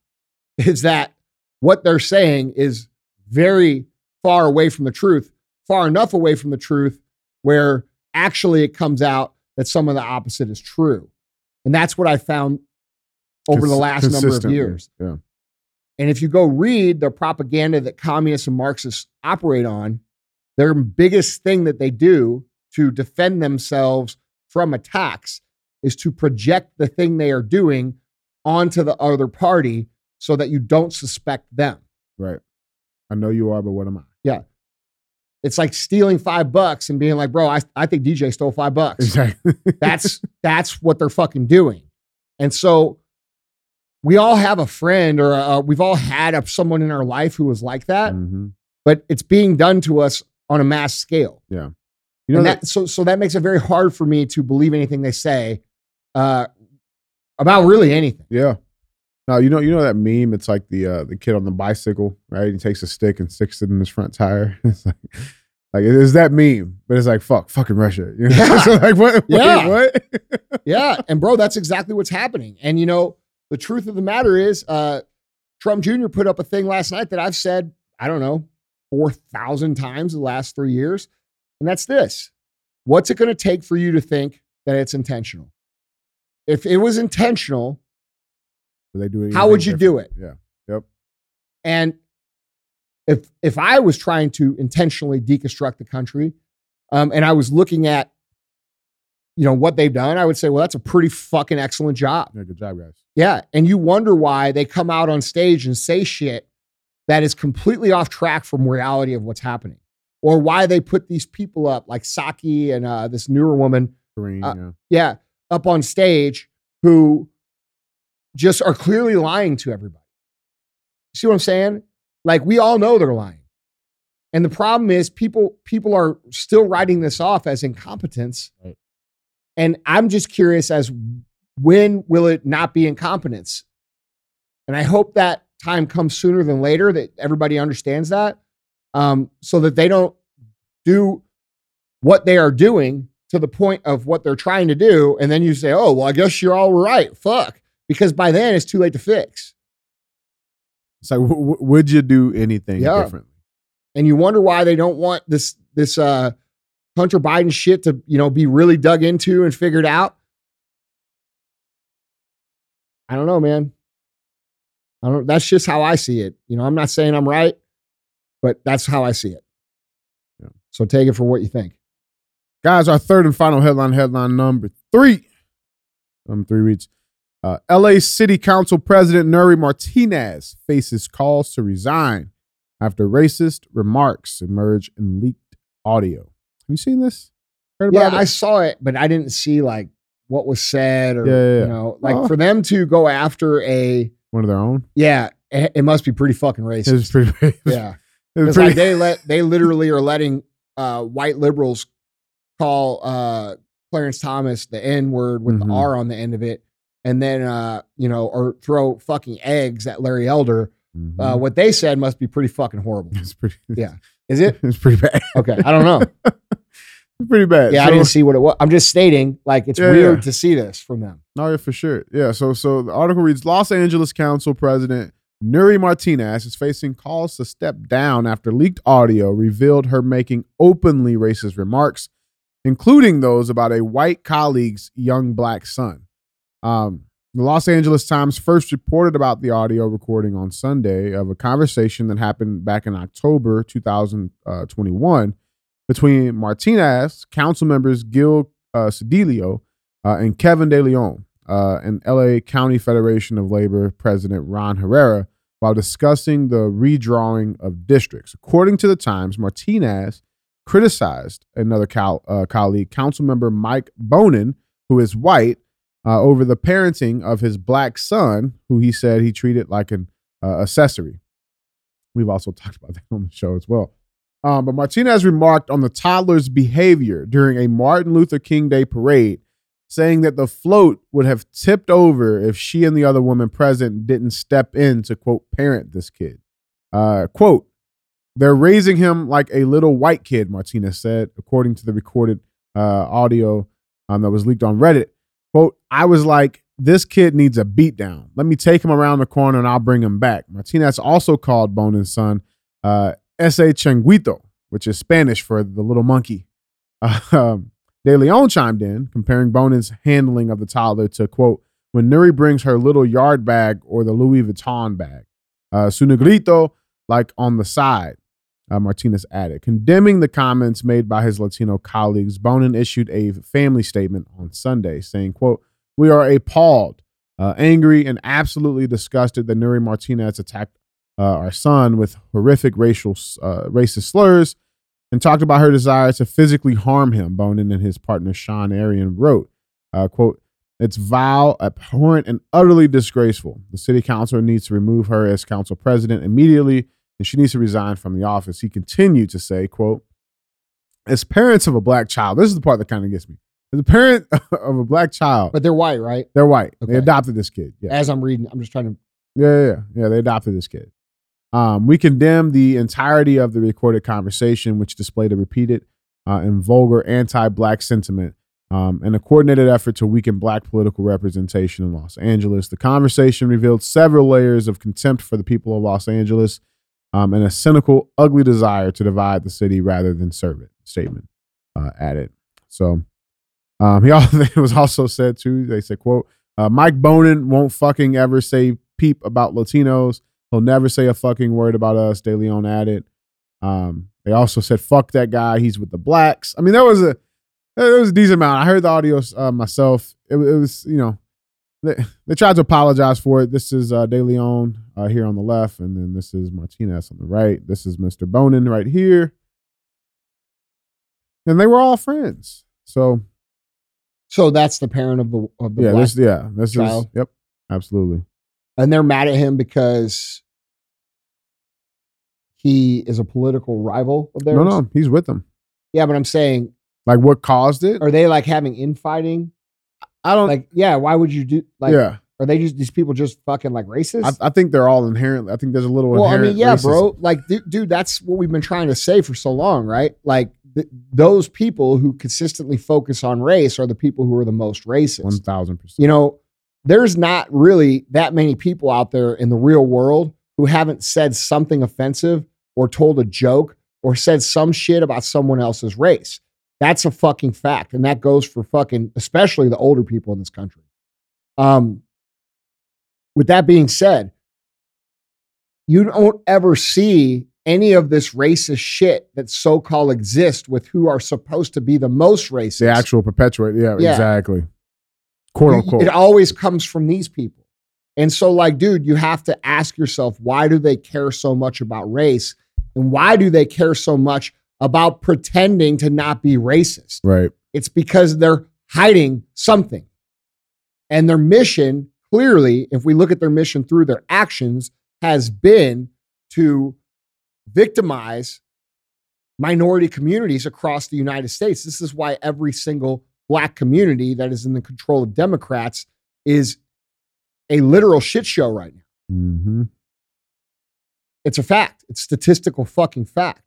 Speaker 2: is that what they're saying is very far away from the truth, far enough away from the truth where actually it comes out that some of the opposite is true. And that's what I found over the last number of years.
Speaker 3: Yeah.
Speaker 2: And if you go read the propaganda that communists and Marxists operate on, their biggest thing that they do to defend themselves from attacks is to project the thing they are doing onto the other party so that you don't suspect them.
Speaker 3: Right. I know you are, but what am I? Yeah.
Speaker 2: It's like stealing five bucks and being like, bro, I, I think DJ stole five bucks.
Speaker 3: Exactly. *laughs*
Speaker 2: That's that's what they're fucking doing. And so we all have a friend or uh we've all had a, someone in our life who was like that,
Speaker 3: Mhm.
Speaker 2: but it's being done to us on a mass scale. Yeah.
Speaker 3: You know that,
Speaker 2: that, so so that makes it very hard for me to believe anything they say uh, about really anything.
Speaker 3: Yeah. Now you know you know that meme. It's like the uh, the kid on the bicycle, right? He takes a stick and sticks it in his front tire. *laughs* It's like like it is that meme, but it's like fuck, fucking Russia. *laughs* You know?
Speaker 2: Yeah. *laughs*
Speaker 3: so like what? wait,
Speaker 2: Yeah.
Speaker 3: what?
Speaker 2: yeah, and bro, that's exactly what's happening. And you know, the truth of the matter is, uh, Trump Jr. put up a thing last night that I've said I don't know four thousand times the last three years, and that's this: What's it going to take for you to think that it's intentional? If it was intentional,
Speaker 3: But they do it.
Speaker 2: How would you do it?
Speaker 3: Yeah. Yep.
Speaker 2: And if if I was trying to intentionally deconstruct the country, um, and I was looking at, you know, what they've done, I would say, well, that's a pretty fucking excellent job.
Speaker 3: Yeah. Good job, guys.
Speaker 2: Yeah, and you wonder why they come out on stage and say shit that is completely off track from reality of what's happening, or why they put these people up like Psaki and uh, this newer woman
Speaker 3: Kareem.
Speaker 2: Uh,
Speaker 3: yeah.
Speaker 2: yeah, up on stage who just are clearly lying to everybody. See what I'm saying? Like we all know they're lying. And the problem is people people are still writing this off as incompetence.
Speaker 3: Right.
Speaker 2: And I'm just curious as when will it not be incompetence? And I hope that time comes sooner than later that everybody understands that um, so that they don't do what they are doing to the point of what they're trying to do. And then you say, oh, well, I guess you're all right. Fuck. Because by then it's too late to fix.
Speaker 3: It's like, w- would you do anything
Speaker 2: Yeah.
Speaker 3: differently?
Speaker 2: And you wonder why they don't want this, this, uh, Hunter Biden shit to, you know, be really dug into and figured out. I don't know, man. I don't, that's just how I see it. You know, I'm not saying I'm right, but that's how I see it.
Speaker 3: Yeah.
Speaker 2: So take it for what you think.
Speaker 3: Guys, our third and final headline, headline number three. Number three reads uh, LA City Council President Nury Martinez faces calls to resign after racist remarks emerge in leaked audio. Have you seen this? Heard
Speaker 2: Yeah,
Speaker 3: about
Speaker 2: I saw it, but I didn't see like what was said or
Speaker 3: Yeah, yeah, yeah.
Speaker 2: you know, like
Speaker 3: Oh.
Speaker 2: for them to go after a
Speaker 3: One of their own.
Speaker 2: yeah, it, it must be pretty fucking
Speaker 3: It was
Speaker 2: racist.
Speaker 3: pretty. *laughs* It was,
Speaker 2: yeah,
Speaker 3: it pretty
Speaker 2: like they let they literally are letting uh, white liberals call uh, Clarence Thomas the N word with
Speaker 3: Mhm.
Speaker 2: the R on the end of it, and then uh, you know, or throw fucking eggs at Larry Elder.
Speaker 3: Mhm.
Speaker 2: Uh, what they said must be pretty fucking horrible.
Speaker 3: it's pretty.
Speaker 2: Yeah. *laughs* Is it
Speaker 3: It's pretty bad.
Speaker 2: okay? I don't know. *laughs*
Speaker 3: It's pretty bad.
Speaker 2: Yeah, I didn't see what it was. I'm just stating like it's
Speaker 3: Yeah,
Speaker 2: weird
Speaker 3: yeah.
Speaker 2: to see this from them.
Speaker 3: Oh yeah, for sure. Yeah. So so the article reads: Los Angeles Council President Nury Martinez is facing calls to step down after leaked audio revealed her making openly racist remarks, including those about a white colleague's young black son. Um, the Los Angeles Times first reported about the audio recording on Sunday of a conversation that happened back in October 2021 between Martinez, council members Gil uh, uh, and Kevin De Leon uh, and LA County Federation of Labor President Ron Herrera while discussing the redrawing of districts. According to the Times, Martinez criticized another col- uh, colleague, Councilmember Mike Bonin, who is white, uh, over the parenting of his black son, who he said he treated like an uh, accessory. We've also *laughs* talked about that on the show as well. Um, but Martinez remarked on the toddler's behavior during a Martin Luther King Day parade, saying that the float would have tipped over if she and the other woman present didn't step in to quote parent this kid. Uh, quote, they're raising him like a little white kid, Martinez said, according to the recorded uh, audio um, that was leaked on Reddit. Quote, I was like, this kid needs a beatdown. Let me take him around the corner and I'll bring him back. Martinez also called Bonin's son uh, Ese Changuito, which is Spanish for the little monkey. *laughs* Um, De Leon chimed in, comparing Bonin's handling of the toddler to, quote, when Nury brings her little yard bag or the Louis Vuitton bag. Uh, su negrito, like on the side, uh, Martinez added. Condemning the comments made by his Latino colleagues, Bonin issued a family statement on Sunday saying, quote, we are appalled, uh, angry, and absolutely disgusted that Nury Martinez attacked uh, our son with horrific racial uh, racist slurs and talked about her desire to physically harm him. Bonin and his partner Sean Arian wrote, uh, "quote It's vile, abhorrent, and utterly disgraceful. The city council needs to remove her as council president immediately, and she needs to resign from the office." He continued to say, "quote As parents of a black child, this is the part that kind of gets me. As a parent *laughs* of a black child,
Speaker 2: But they're white, right?
Speaker 3: they're white. They
Speaker 2: Okay.
Speaker 3: adopted this kid. Yeah.
Speaker 2: As I'm reading, I'm just trying to.
Speaker 3: Yeah, yeah, yeah. Yeah, they adopted this kid. Um, we condemn the entirety of the recorded conversation, which displayed a repeated uh, and vulgar anti-black sentiment um, and a coordinated effort to weaken black political representation in Los Angeles. The conversation revealed several layers of contempt for the people of Los Angeles um, and a cynical, ugly desire to divide the city rather than serve it. Statement uh, added. So um, he *laughs* also it was also said too. They said, "quote uh, Mike Bonin won't fucking ever say peep about Latinos. He'll never say a fucking word about us." De Leon added. Um, they also said, "Fuck that guy. He's with the blacks." I mean, there was a there was a decent amount. I heard the audio uh, myself. It, it was you know they, they tried to apologize for it. This is uh, De Leon uh, here on the left, and then this is Martinez on the right. This is Mr. Bonin right here, and they were all friends. So
Speaker 2: So that's the parent of the of the
Speaker 3: yeah, this yeah, this
Speaker 2: child.
Speaker 3: is yep, absolutely.
Speaker 2: and they're mad at him because he is a political rival of theirs.
Speaker 3: No, no, he's with them.
Speaker 2: Yeah, but I'm saying,
Speaker 3: Like what caused it?
Speaker 2: are they like having infighting?
Speaker 3: I don't.
Speaker 2: Like, yeah, why would you do? Like,
Speaker 3: yeah,
Speaker 2: are they just these people just fucking like racist?
Speaker 3: I, I think they're all inherently. I think there's a little.
Speaker 2: well, I mean, yeah,
Speaker 3: racism.
Speaker 2: bro. Like, dude, dude, that's what we've been trying to say for so long, right? Like, th- those people who consistently focus on race are the people who are the most racist.
Speaker 3: One thousand percent.
Speaker 2: you know, there's not really that many people out there in the real world who haven't said something offensive or told a joke or said some shit about someone else's race. That's a fucking fact. And that goes for fucking, especially the older people in this country. Um, with that being said, you don't ever see any of this racist shit that so called exists with who are supposed to be the most racist.
Speaker 3: The actual perpetuate. Yeah,
Speaker 2: Yeah.
Speaker 3: exactly. Quote unquote.
Speaker 2: It always comes from these people. And so, like, dude, you have to ask yourself, why do they care so much about race? And why do they care so much about pretending to not be racist?
Speaker 3: right.
Speaker 2: It's because they're hiding something. And their mission, clearly, if we look at their mission through their actions, has been to victimize minority communities across the United States. This is why every single black community that is in the control of Democrats is a literal shit show right now.
Speaker 3: Mm-hmm.
Speaker 2: It's a fact. It's statistical fucking fact.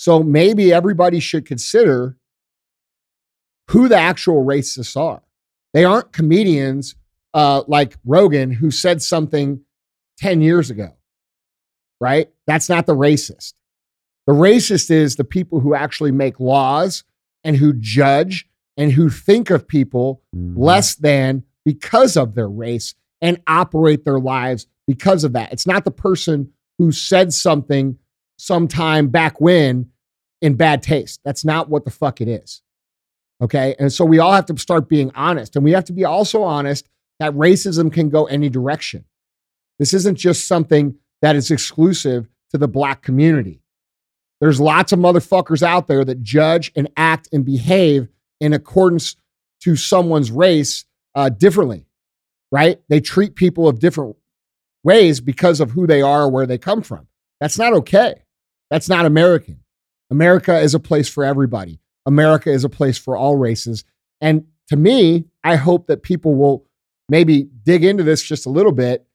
Speaker 2: So maybe everybody should consider who the actual racists are. They aren't comedians uh, like Rogan who said something 10 years ago, right? That's not the racist. The racist is the people who actually make laws and who judge and who think of people
Speaker 3: Mm-hmm.
Speaker 2: less than because of their race and operate their lives because of that. It's not the person who said something sometime back when in bad taste. That's not what the fuck it is. Okay. And so we all have to start being honest. And we have to be also honest that racism can go any direction. This isn't just something that is exclusive to the black community. There's lots of motherfuckers out there that judge and act and behave in accordance to someone's race uh, differently, right? They treat people of different ways because of who they are or where they come from. That's not okay. That's not American. America is a place for everybody. America is a place for all races. And to me, I hope that people will maybe dig into this just a little bit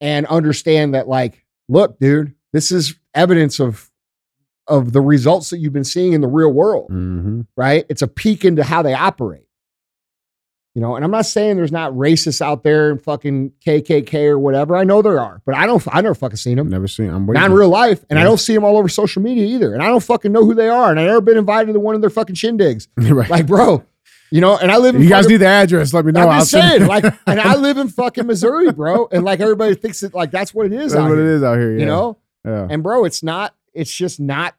Speaker 2: and understand that, like, look, dude, this is evidence of of the results that you've been seeing in the real world,
Speaker 3: Mm-hmm.
Speaker 2: right? It's a peek into how they operate. You know, and I'm not saying there's not racists out there and fucking KKK or whatever. I know there are, but I don't. I never fucking seen them.
Speaker 3: Never seen. I'm waiting.
Speaker 2: Not in real life, and I don't see them all over social media either. And I don't fucking know who they are, and I never been invited to one of their fucking shindigs. *laughs*
Speaker 3: right.
Speaker 2: Like, bro, you know. And I live in
Speaker 3: you guys need the address. Let me know.
Speaker 2: I'm just saying, like, *laughs* and I live in fucking Missouri, bro, and like everybody thinks that like that's what it is
Speaker 3: That's
Speaker 2: out
Speaker 3: what
Speaker 2: here,
Speaker 3: it is out here. Yeah.
Speaker 2: you know.
Speaker 3: Yeah.
Speaker 2: And bro, it's not. It's just not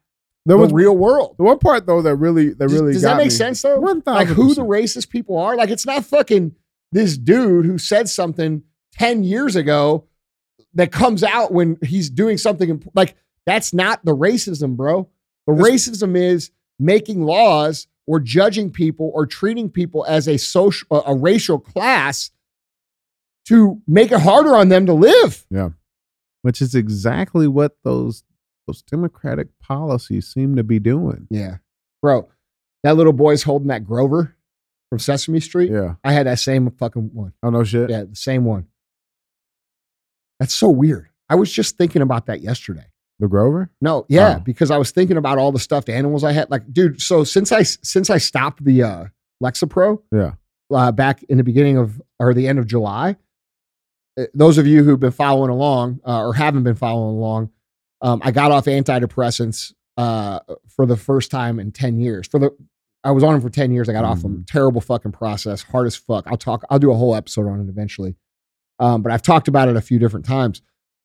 Speaker 3: There
Speaker 2: the
Speaker 3: was
Speaker 2: real world.
Speaker 3: the one part though that really that
Speaker 2: Does,
Speaker 3: really
Speaker 2: does that make
Speaker 3: me.
Speaker 2: sense though?
Speaker 3: One
Speaker 2: Like who the racist people are? Like it's not fucking this dude who said something ten years ago that comes out when he's doing something imp- like that's not the racism, bro. The
Speaker 3: That's-
Speaker 2: racism is making laws or judging people or treating people as a social a, a racial class to make it harder on them to live. Yeah.
Speaker 3: Which is exactly what those those democratic policies seem to be doing.
Speaker 2: Yeah. Bro, that little boy's holding that Grover from Sesame Street.
Speaker 3: Yeah.
Speaker 2: I had that same fucking one.
Speaker 3: Oh no shit.
Speaker 2: Yeah, the same one. That's so weird. I was just thinking about that yesterday.
Speaker 3: The Grover.
Speaker 2: No, yeah,
Speaker 3: Oh.
Speaker 2: because I was thinking about all the stuffed animals I had. Like, dude, so since I since I stopped the uh Lexapro
Speaker 3: Yeah.
Speaker 2: uh, back in the beginning of or the end of July, uh, those of you who've been following along uh, or haven't been following along, um, I got off antidepressants uh, for the first time in ten years. For the I was on them for ten years. I got off them. Terrible fucking process. Hard as fuck. I'll talk. I'll do a whole episode on it eventually. Um, but I've talked about it a few different times.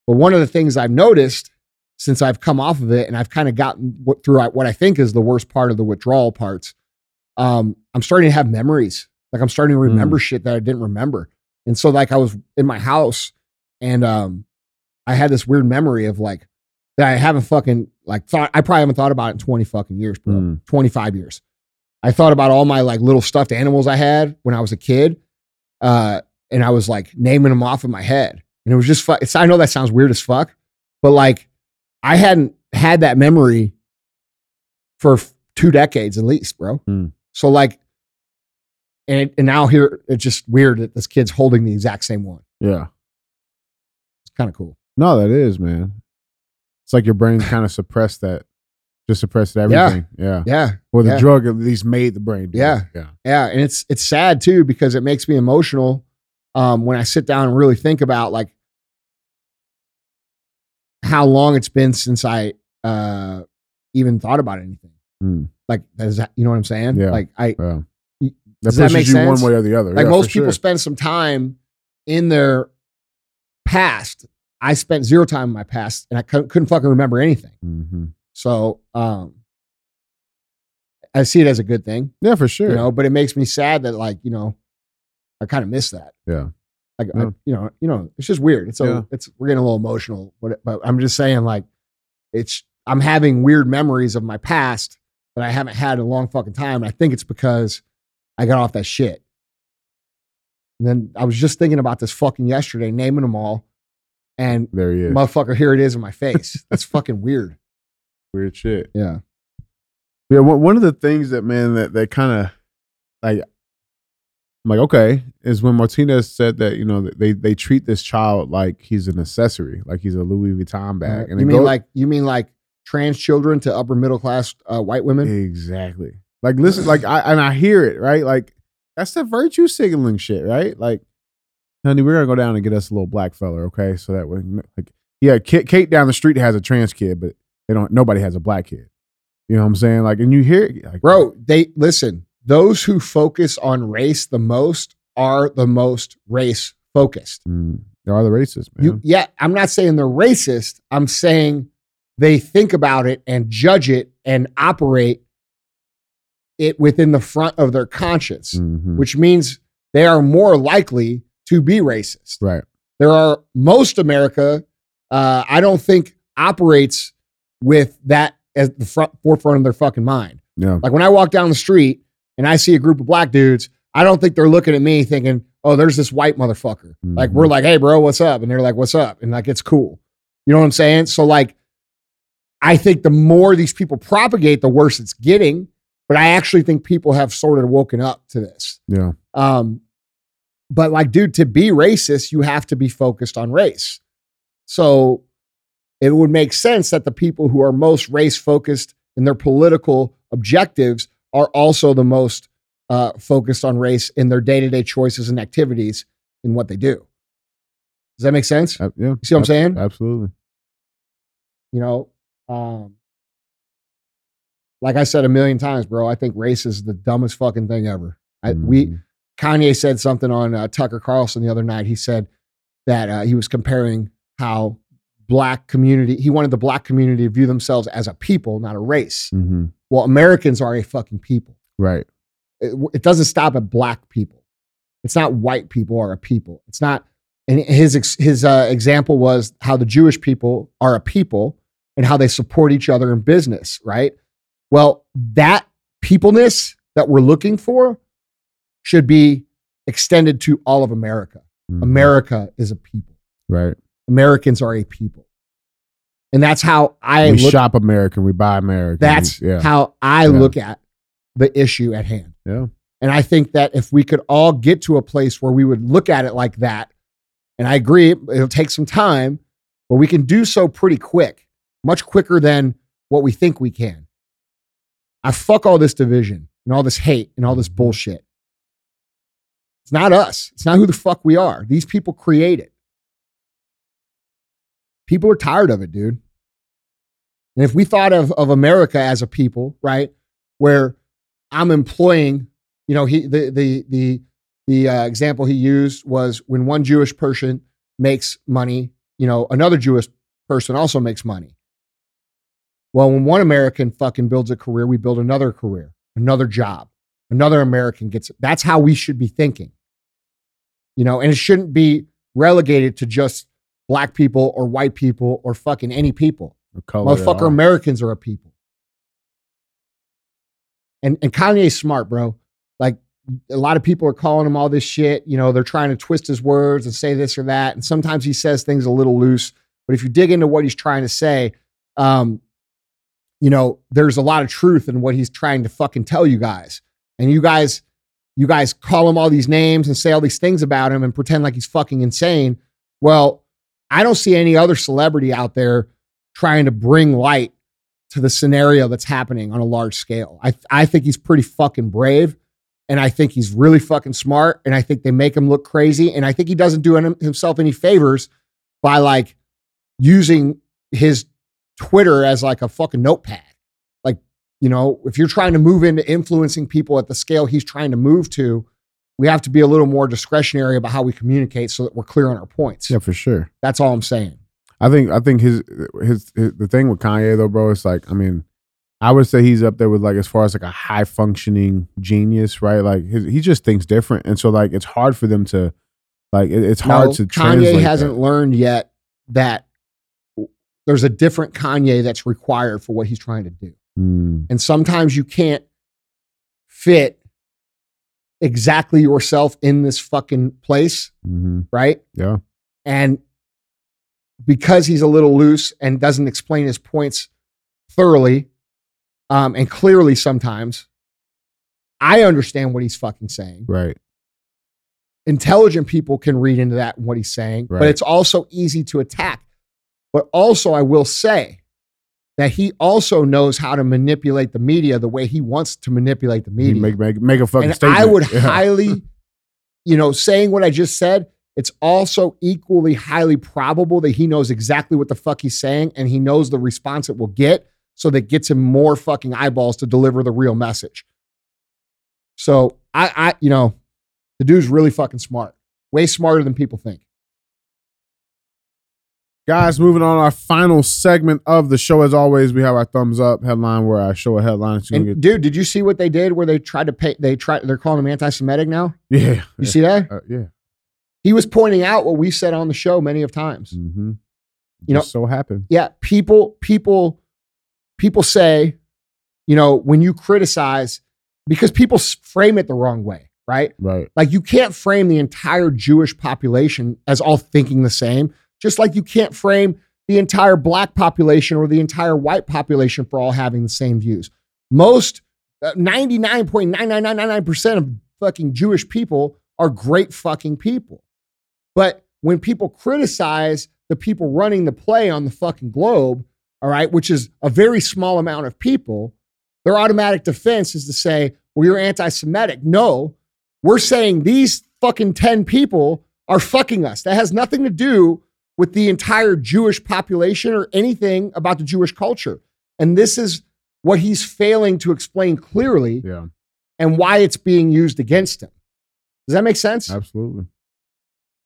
Speaker 2: But one of the things I've noticed since I've come off of it, and I've kind of gotten what, through what I think is the worst part of the withdrawal parts, um, I'm starting to have memories. Like I'm starting to remember shit that I didn't remember. And so, like, I was in my house, and um, I had this weird memory of like that I haven't fucking like thought. I probably haven't thought about it in 20 fucking years, bro.
Speaker 3: Mm.
Speaker 2: 25 years. I thought about all my like little stuffed animals I had when I was a kid, uh, and I was like naming them off in my head, and it was just. Fu- it's, I know that sounds weird as fuck, but like I hadn't had that memory for f- two decades at least, bro.
Speaker 3: Hmm.
Speaker 2: So like, and and now here it's just weird that this kid's holding the exact same one.
Speaker 3: Yeah.
Speaker 2: It's kind of cool.
Speaker 3: No, that is man. It's like your brain kind of suppressed that, just suppressed everything. Yeah.
Speaker 2: Yeah,
Speaker 3: Or the
Speaker 2: yeah.
Speaker 3: drug at least made the brain. do it.
Speaker 2: Yeah.
Speaker 3: Yeah.
Speaker 2: yeah, and it's it's sad too because it makes me emotional um, when I sit down and really think about like how long it's been since I uh, even thought about anything.
Speaker 3: Mm.
Speaker 2: Like, does that, you know what I'm saying?
Speaker 3: Yeah.
Speaker 2: Like, I
Speaker 3: Yeah. That
Speaker 2: does that
Speaker 3: pushes
Speaker 2: make
Speaker 3: you
Speaker 2: sense?
Speaker 3: one way or the other.
Speaker 2: like
Speaker 3: Yeah,
Speaker 2: most people
Speaker 3: sure.
Speaker 2: spend some time in their past. I spent zero time in my past, and I couldn't, couldn't fucking remember anything.
Speaker 3: Mhm.
Speaker 2: So, um, I see it as a good thing,
Speaker 3: Yeah, for sure.
Speaker 2: you know. But it makes me sad that, like, you know, I kind of miss that.
Speaker 3: yeah.
Speaker 2: Like, I,
Speaker 3: Yeah.
Speaker 2: you know, you know, it's just weird. It's a,
Speaker 3: Yeah.
Speaker 2: it's we're getting a little emotional, but but I'm just saying, like, it's I'm having weird memories of my past that I haven't had in a long fucking time. And I think it's because I got off that shit. And then I was just thinking about this fucking yesterday, naming them all, and
Speaker 3: There he is.
Speaker 2: motherfucker, here it is in my face. *laughs* That's fucking weird.
Speaker 3: Weird shit.
Speaker 2: Yeah.
Speaker 3: Yeah, one of the things that man that that kind of like I'm like okay is when Martinez said that you know they they treat this child like he's an accessory, like he's a Louis Vuitton bag,
Speaker 2: And
Speaker 3: you
Speaker 2: mean
Speaker 3: goes-
Speaker 2: like you mean like trans children to upper middle class uh, white women?
Speaker 3: exactly like listen like I and I hear it right like that's the virtue signaling shit right like honey we're gonna go down and get us a little black fella okay so that way like yeah Kate, Kate down the street has a trans kid but they don't nobody has a black kid you know what I'm saying like and you hear like
Speaker 2: Bro, they listen, those who focus on race the most are the most race focused.
Speaker 3: mm, they are the racists man
Speaker 2: You yeah, I'm not saying they're racist. I'm saying they think about it and judge it and operate it within the front of their conscience,
Speaker 3: Mhm.
Speaker 2: which means they are more likely to be racist.
Speaker 3: right
Speaker 2: There are most America, uh, I don't think operates with that as the front forefront of their fucking mind.
Speaker 3: yeah
Speaker 2: Like when I walk down the street and I see a group of black dudes, I don't think they're looking at me thinking, "Oh, there's this white motherfucker." Like
Speaker 3: Mhm.
Speaker 2: we're like, "Hey, bro, what's up?" And they're like, "What's up?" And like it's cool. You know what I'm saying? So like, I think the more these people propagate, the worse it's getting But I actually think people have sort of woken up to this.
Speaker 3: Yeah.
Speaker 2: Um, but like, dude, to be racist, you have to be focused on race. So it would make sense that the people who are most race focused in their political objectives are also the most uh, focused on race in their day to day choices and activities in what they do. Does that make sense?
Speaker 3: Uh, yeah.
Speaker 2: You see what I'm saying?
Speaker 3: Absolutely.
Speaker 2: You know, um, like I said a million times, bro, I think race is the dumbest fucking thing ever. I, We
Speaker 3: Mhm.
Speaker 2: Kanye said something on uh, Tucker Carlson the other night. He said that uh, he was comparing how black community he wanted the black community to view themselves as a people, not a race.
Speaker 3: Mhm.
Speaker 2: Well, Americans are a fucking people.
Speaker 3: Right.
Speaker 2: It, it doesn't stop at black people. It's not white people are a people. It's not. And his his uh, example was how the Jewish people are a people and how they support each other in business. Right. Well, that peopleness that we're looking for should be extended to all of America.
Speaker 3: Mhm.
Speaker 2: America is a people.
Speaker 3: Right.
Speaker 2: Americans are a people, and that's how I
Speaker 3: we
Speaker 2: look.
Speaker 3: shop American. We buy American.
Speaker 2: That's
Speaker 3: yeah.
Speaker 2: how I
Speaker 3: Yeah.
Speaker 2: look at the issue at hand.
Speaker 3: yeah.
Speaker 2: And I think that if we could all get to a place where we would look at it like that, and I agree, it'll take some time, but we can do so pretty quick, much quicker than what we think we can. I fuck all this division and all this hate and all this bullshit. It's not us. It's not who the fuck we are. These people create it. People are tired of it, dude. And if we thought of, of America as a people, right, where I'm employing, you know, he the the the the uh, example he used was when one Jewish person makes money, you know, another Jewish person also makes money. Well, when one American fucking builds a career, we build another career, another job, another American gets it. That's how we should be thinking. You know, and it shouldn't be relegated to just black people or white people or fucking any people.
Speaker 3: The color they
Speaker 2: Motherfucker. Americans are a people. And and Kanye's smart, bro. Like a lot of people are calling him all this shit. You know, they're trying to twist his words and say this or that. And sometimes he says things a little loose. But if you dig into what he's trying to say, um, you know, there's a lot of truth in what he's trying to fucking tell you guys. And you guys, you guys call him all these names and say all these things about him and pretend like he's fucking insane. Well, I don't see any other celebrity out there trying to bring light to the scenario that's happening on a large scale. I I think he's pretty fucking brave and I think he's really fucking smart and I think they make him look crazy and I think he doesn't do himself any favors by like using his Twitter as like a fucking notepad. You know, if you're trying to move into influencing people at the scale he's trying to move to, we have to be a little more discretionary about how we communicate so that we're clear on our points.
Speaker 3: Yeah, for sure.
Speaker 2: That's all I'm saying.
Speaker 3: I think I think his, his his the thing with Kanye though, bro, it's like I mean, I would say he's up there with like as far as like a high functioning genius, right? Like his, he just thinks different, and so like it's hard for them to like it- it's hard
Speaker 2: No,
Speaker 3: to
Speaker 2: Kanye hasn't
Speaker 3: that.
Speaker 2: learned yet that there's a different Kanye that's required for what he's trying to do.
Speaker 3: Mm,
Speaker 2: And sometimes you can't fit exactly yourself in this fucking place,
Speaker 3: mhm.
Speaker 2: right?
Speaker 3: Yeah,
Speaker 2: And because he's a little loose and doesn't explain his points thoroughly um, and clearly sometimes, I understand what he's fucking saying.
Speaker 3: right.
Speaker 2: intelligent people can read into that and what he's saying, but it's also easy to attack. But also, I will say that he also knows how to manipulate the media the way he wants to manipulate the media.
Speaker 3: make make make a fucking
Speaker 2: and
Speaker 3: statement.
Speaker 2: I would *laughs*
Speaker 3: Yeah.
Speaker 2: highly, you know, saying what I just said, it's also equally highly probable that he knows exactly what the fuck he's saying and he knows the response it will get. So that gets him more fucking eyeballs to deliver the real message. So I, I, you know, the dude's really fucking smart, way smarter than people think.
Speaker 3: Guys, moving on our final segment of the show. As always, we have our thumbs up headline where I show a headline.
Speaker 2: And dude, did you see what they did where they tried to pay? They tried. They're calling him anti-Semitic now.
Speaker 3: yeah,
Speaker 2: You
Speaker 3: yeah,
Speaker 2: see that?
Speaker 3: uh, yeah.
Speaker 2: He was pointing out what we said on the show many of times.
Speaker 3: Mm-hmm.
Speaker 2: You know-
Speaker 3: so happened.
Speaker 2: yeah people people people say you know when you criticize because people frame it the wrong way right
Speaker 3: Right.
Speaker 2: like you can't frame the entire jewish population as all thinking the same just like you can't frame the entire black population or the entire white population for all having the same views most Uh, 99.99999% of fucking Jewish people are great fucking people. But when people criticize the people running the play on the fucking globe, all right, which is a very small amount of people, their automatic defense is to say, well, you're anti Semitic. No, we're saying these fucking 10 people are fucking us. That has nothing to do with the entire Jewish population or anything about the Jewish culture. And this is what he's failing to explain clearly
Speaker 3: Yeah,
Speaker 2: and why it's being used against him. Does that make sense?
Speaker 3: absolutely.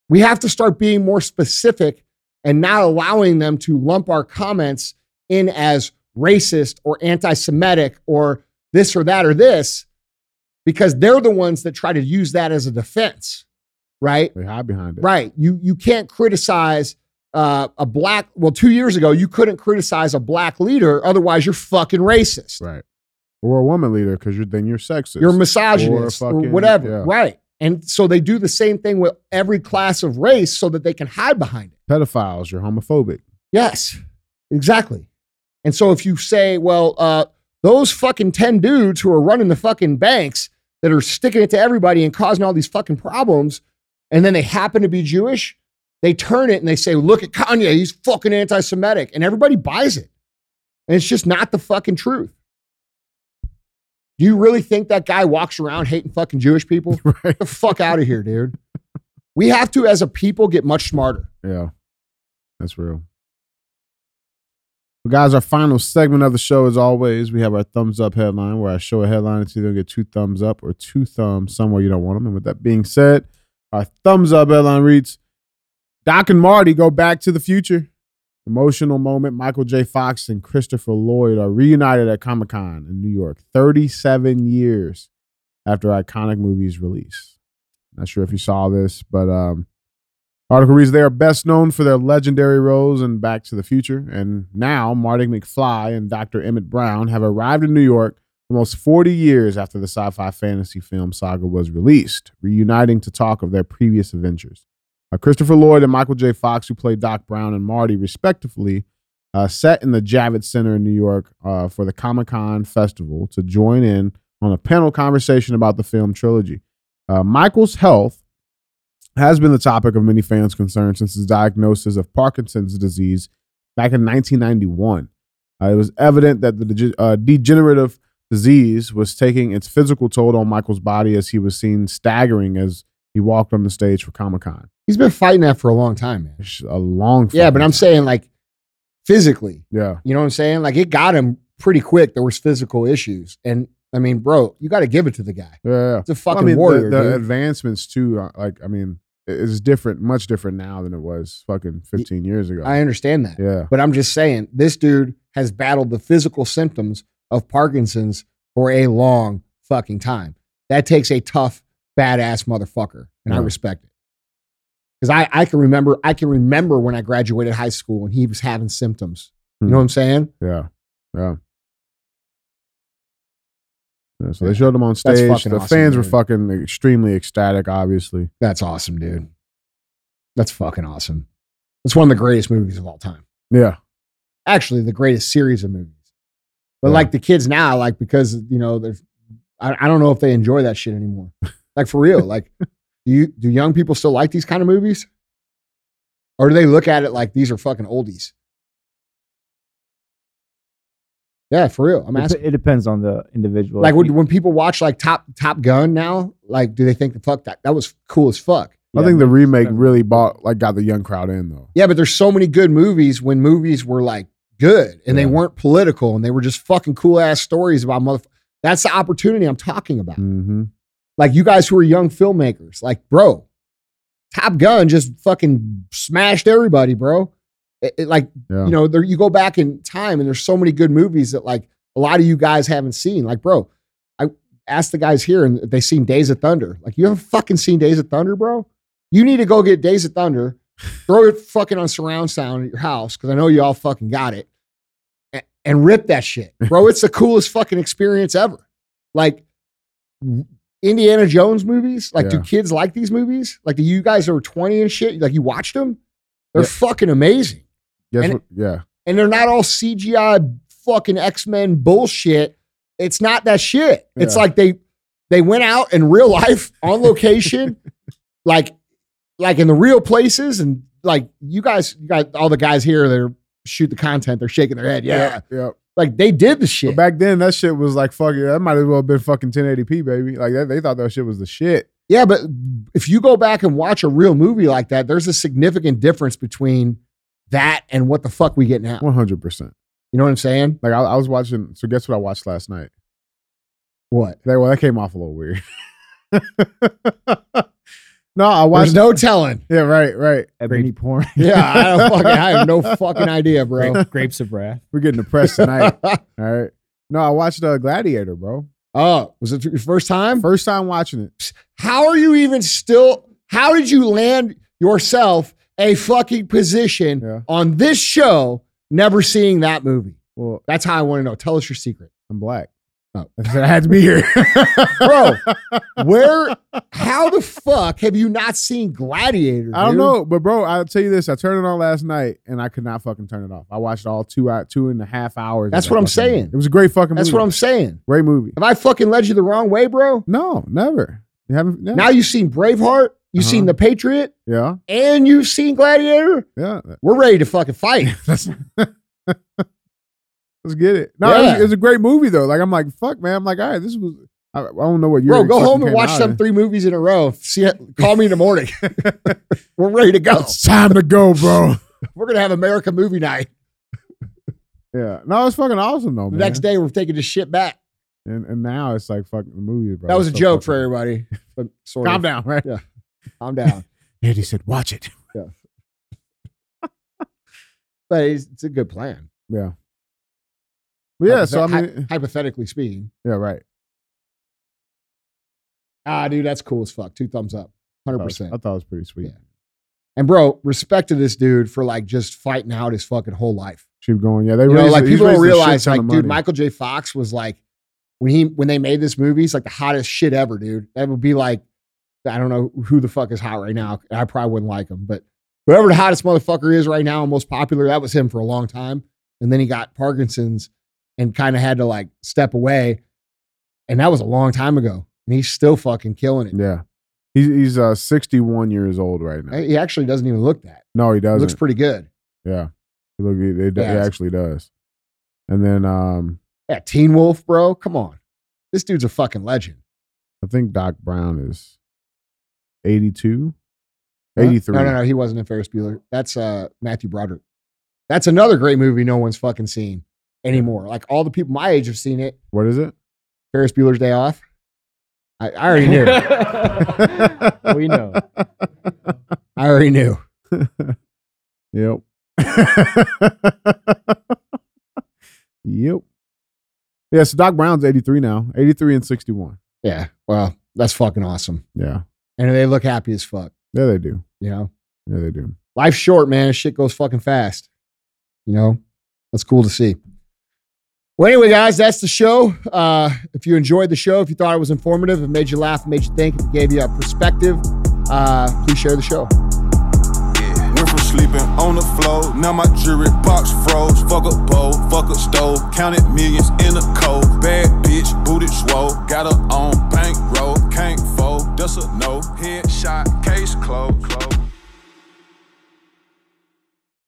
Speaker 2: We have to start being more specific and not allowing them to lump our comments in as racist or anti Semitic or this or that or this because they're the ones that try to use that as a defense, right?
Speaker 3: They hide behind it.
Speaker 2: Right. You you can't criticize uh, a black. Well, two years ago you couldn't criticize a black leader, otherwise you're fucking racist.
Speaker 3: Right. Or a woman leader because you're then you're sexist.
Speaker 2: You're misogynist or,
Speaker 3: fucking-
Speaker 2: whatever.
Speaker 3: yeah.
Speaker 2: Right. And so they do the same thing with every class of race so that they can hide behind it.
Speaker 3: pedophiles. You're homophobic.
Speaker 2: Yes, exactly. And so if you say, well, uh, those fucking 10 dudes who are running the fucking banks that are sticking it to everybody and causing all these fucking problems, and then they happen to be Jewish, they turn it and they say, look at Kanye, he's fucking anti Semitic. And everybody buys it. And it's just not the fucking truth. Do you really think that guy walks around hating fucking Jewish people? *laughs*
Speaker 3: right.
Speaker 2: Get the fuck out of here, dude. We have to, as a people, get much smarter.
Speaker 3: Yeah. That's real. Well, guys, our final segment of the show, as always, we have our thumbs up headline where I show a headline. It's either get two thumbs up or two thumbs somewhere you don't want them. And with that being said, our thumbs up headline reads Doc and Marty go back to the future. Emotional moment. Michael J. Fox and Christopher Lloyd are reunited at Comic Con in New York 37 years after iconic movie's release. Not sure if you saw this, but um, Article reads they are best known for their legendary roles in Back to the Future, and now Marty McFly and Dr. Emmett Brown have arrived in New York almost 40 years after the sci fi fantasy film saga was released, reuniting to talk of their previous adventures. Uh, Christopher Lloyd and Michael J. Fox, who played Doc Brown and Marty respectively, uh, set in the Javits Center in New York uh, for the Comic Con Festival to join in on a panel conversation about the film trilogy. Uh, Michael's health has been the topic of many fans' concern since his diagnosis of Parkinson's disease back in 1991. Uh, it was evident that the uh, degenerative disease was taking its physical toll on Michael's body as he was seen staggering as he walked on the stage for Comic Con.
Speaker 2: He's been fighting that for a long time, man.
Speaker 3: It's a long,
Speaker 2: Yeah, but I'm
Speaker 3: time.
Speaker 2: saying like physically,
Speaker 3: yeah,
Speaker 2: you know what I'm saying? Like it got him pretty quick. There was physical issues, and I mean, bro, you got to give it to the guy.
Speaker 3: yeah, yeah.
Speaker 2: It's a
Speaker 3: Well,
Speaker 2: fucking
Speaker 3: I mean,
Speaker 2: warrior,
Speaker 3: the, the advancements too. uh, Like, I mean, it- it's different, much different now than it was fucking 15 years ago.
Speaker 2: I understand that,
Speaker 3: yeah,
Speaker 2: but I'm just saying this dude has battled the physical symptoms of Parkinson's for a long fucking time. That takes a tough, badass motherfucker, and I respect it. Because I, I can remember, I can remember when I graduated high school and he was having symptoms. You
Speaker 3: Hmm.
Speaker 2: know what I'm saying?
Speaker 3: yeah, yeah. Yeah, so they showed him on stage. The
Speaker 2: awesome,
Speaker 3: fans were fucking extremely ecstatic, obviously.
Speaker 2: That's awesome, dude. That's fucking awesome. It's one of the greatest movies of all time.
Speaker 3: Yeah,
Speaker 2: Actually, the greatest series of movies. But
Speaker 3: Yeah.
Speaker 2: like the kids now, like because you know, there's I, I don't know if they enjoy that shit anymore. *laughs* like for real. Like, do you do young people still like these kind of movies? Or do they look at it like these are fucking oldies? Yeah, for real. I'm
Speaker 5: It,
Speaker 2: asking.
Speaker 5: it depends on the individual.
Speaker 2: Like when, when people watch like Top Top Gun now, like do they think the fuck that that was cool as fuck?
Speaker 3: I
Speaker 5: yeah,
Speaker 3: think the remake really bought like got the young crowd in though.
Speaker 2: Yeah, but there's so many good movies when movies were like good and they weren't political and they were just fucking cool ass stories about mother. That's the opportunity I'm talking about.
Speaker 3: Mm-hmm.
Speaker 2: Like you guys who are young filmmakers, like bro, Top Gun just fucking smashed everybody, bro. It- it, like
Speaker 3: Yeah,
Speaker 2: you know, there you go back in time and there's so many good movies that like a lot of you guys haven't seen. Like, bro, I asked the guys here and they seen Days of Thunder. Like, you haven't fucking seen Days of Thunder, bro? You need to go get Days of Thunder, *laughs* throw it fucking on surround sound at your house because I know you all fucking got it, a- and rip that shit, bro. It's the coolest fucking experience ever. Like Indiana Jones movies. Like, do kids like these movies? Like, do you guys that were 20 and shit? Like, you watched them? They're
Speaker 3: Yeah.
Speaker 2: fucking amazing
Speaker 3: Guess
Speaker 2: and
Speaker 3: what? yeah.
Speaker 2: and they're not all CGI fucking X Men bullshit it's not that shit. It's like they they went out in real life on location, *laughs* like like in the real places, and like you guys, you got all the guys here that shoot the content. They're shaking their head. Yeah,
Speaker 3: yeah.
Speaker 2: Like they did the shit.
Speaker 3: But back then, that shit was like fuck it. That might as well have been fucking 1080p, baby. Like that, they thought that shit was the shit.
Speaker 2: Yeah, but if you go back and watch a real movie like that, there's a significant difference between that and what the fuck we get now.
Speaker 3: 100. percent
Speaker 2: You know what I'm saying?
Speaker 3: Like I, I was watching. So guess what I watched last night?
Speaker 2: What?
Speaker 3: That, well, that came off a little weird. *laughs* no, I
Speaker 2: There's
Speaker 3: watched.
Speaker 2: no telling.
Speaker 3: yeah, right, right.
Speaker 5: Ebony porn. *laughs*
Speaker 2: Yeah, I don't *laughs* fucking. I have no fucking idea, bro.
Speaker 5: Grapes of wrath. *laughs*
Speaker 3: We're getting depressed tonight. All right. No, I watched uh, Gladiator, bro.
Speaker 2: oh, was it your first time?
Speaker 3: First time watching it.
Speaker 2: How are you even still? How did you land yourself a fucking position
Speaker 3: Yeah.
Speaker 2: on this show? Never seeing that movie.
Speaker 3: Well,
Speaker 2: That's how I want to know. Tell us your secret,
Speaker 3: I'm black.
Speaker 2: Oh.
Speaker 3: I *laughs* said I had to be here, *laughs*
Speaker 2: bro. Where? *laughs* How the fuck have you not seen Gladiator?
Speaker 3: I don't
Speaker 2: dude?
Speaker 3: know, but bro, I'll tell you this: I turned it on last night, and I could not fucking turn it off. I watched all two out two and a half hours.
Speaker 2: That's
Speaker 3: that
Speaker 2: what I'm saying.
Speaker 3: movie. It was a great fucking.
Speaker 2: That's
Speaker 3: movie.
Speaker 2: what I'm saying.
Speaker 3: Great movie.
Speaker 2: Have I fucking led you the wrong way, bro?
Speaker 3: No, never. You haven't. Yeah.
Speaker 2: Now you've seen Braveheart, you've
Speaker 3: Uh-huh.
Speaker 2: seen The Patriot,
Speaker 3: yeah,
Speaker 2: and you've seen Gladiator.
Speaker 3: yeah.
Speaker 2: We're ready to fucking fight.
Speaker 3: Let's, get it. No, it,
Speaker 2: Yeah.
Speaker 3: was, it a great movie though. Like I'm like, fuck, man. I'm like, all right, this was. I, I don't know what year.
Speaker 2: Bro, go home and watch some three movies in a row. See, call me in the morning. *laughs* We're ready to go.
Speaker 3: It's time to go, bro. *laughs*
Speaker 2: We're gonna have America movie night. *laughs*
Speaker 3: yeah, no, it's fucking awesome though,
Speaker 2: The
Speaker 3: man.
Speaker 2: next day, we're taking this shit back.
Speaker 3: and and now it's like fucking the movie, bro.
Speaker 2: That was a
Speaker 3: so
Speaker 2: joke for everybody. But sort
Speaker 3: Calm
Speaker 2: of.
Speaker 3: down, right?
Speaker 2: Calm down.
Speaker 3: Eddie said, "Watch it."
Speaker 2: Yeah, but it's, it's a good plan.
Speaker 3: Yeah. Yeah, so I mean,
Speaker 2: hy- hypothetically speaking,
Speaker 3: yeah, right.
Speaker 2: ah, dude, that's cool as fuck. Two thumbs up, hundred percent.
Speaker 3: I thought it was pretty sweet.
Speaker 2: Yeah. And bro, respect to this dude for like just fighting out his fucking whole life.
Speaker 3: Keep going. Yeah, they
Speaker 2: You know, like people don't
Speaker 3: raised
Speaker 2: realize, like, dude. Michael J. Fox was like when he when they made this movie, he's like the hottest shit ever, dude. That would be like, I don't know who the fuck is hot right now. I probably wouldn't like him, but whoever the hottest motherfucker is right now, and most popular, that was him for a long time. And then he got Parkinson's and kind of had to like step away, and that was a long time ago. And he's still fucking killing it.
Speaker 3: Yeah, he's he's uh 61 years old right now.
Speaker 2: He actually doesn't even look that.
Speaker 3: No, he
Speaker 2: He
Speaker 3: doesn't.
Speaker 2: looks pretty good.
Speaker 3: yeah, he look it, it,
Speaker 2: Yeah,
Speaker 3: actually does. And then um,
Speaker 2: Yeah, Teen Wolf, bro. Come on, this dude's a fucking legend.
Speaker 3: I think Doc Brown is 82, 83.
Speaker 2: No, no, no. He wasn't in Ferris Bueller. That's uh, Matthew Broderick. That's another great movie no one's fucking seen anymore. Like all the people my age have seen it.
Speaker 3: What is it?
Speaker 2: Ferris Bueller's Day Off. I, I already knew. *laughs*
Speaker 5: we know.
Speaker 2: I already knew. *laughs*
Speaker 3: Yep. *laughs* yep. Yeah, so Doc Brown's 83 now, 83 and 61.
Speaker 2: Yeah. Well, that's fucking awesome.
Speaker 3: Yeah.
Speaker 2: And they look happy as fuck.
Speaker 3: Yeah, they do.
Speaker 2: You know,
Speaker 3: Yeah, they do.
Speaker 2: life's short, man. Shit goes fucking fast. You know, that's cool to see. Well, anyway, guys, that's the show. Uh, if you enjoyed the show, if you thought it was informative, it made you laugh, made you think, gave you a perspective, uh, please share the show.
Speaker 1: Yeah. Went from sleeping on the floor, now my jewelry box froze. Fuck a bowl, fuck a stove, counted millions in a cold. Bad bitch, booted swole, got her on bankroll, can't fold, does a no, headshot, case closed. closed.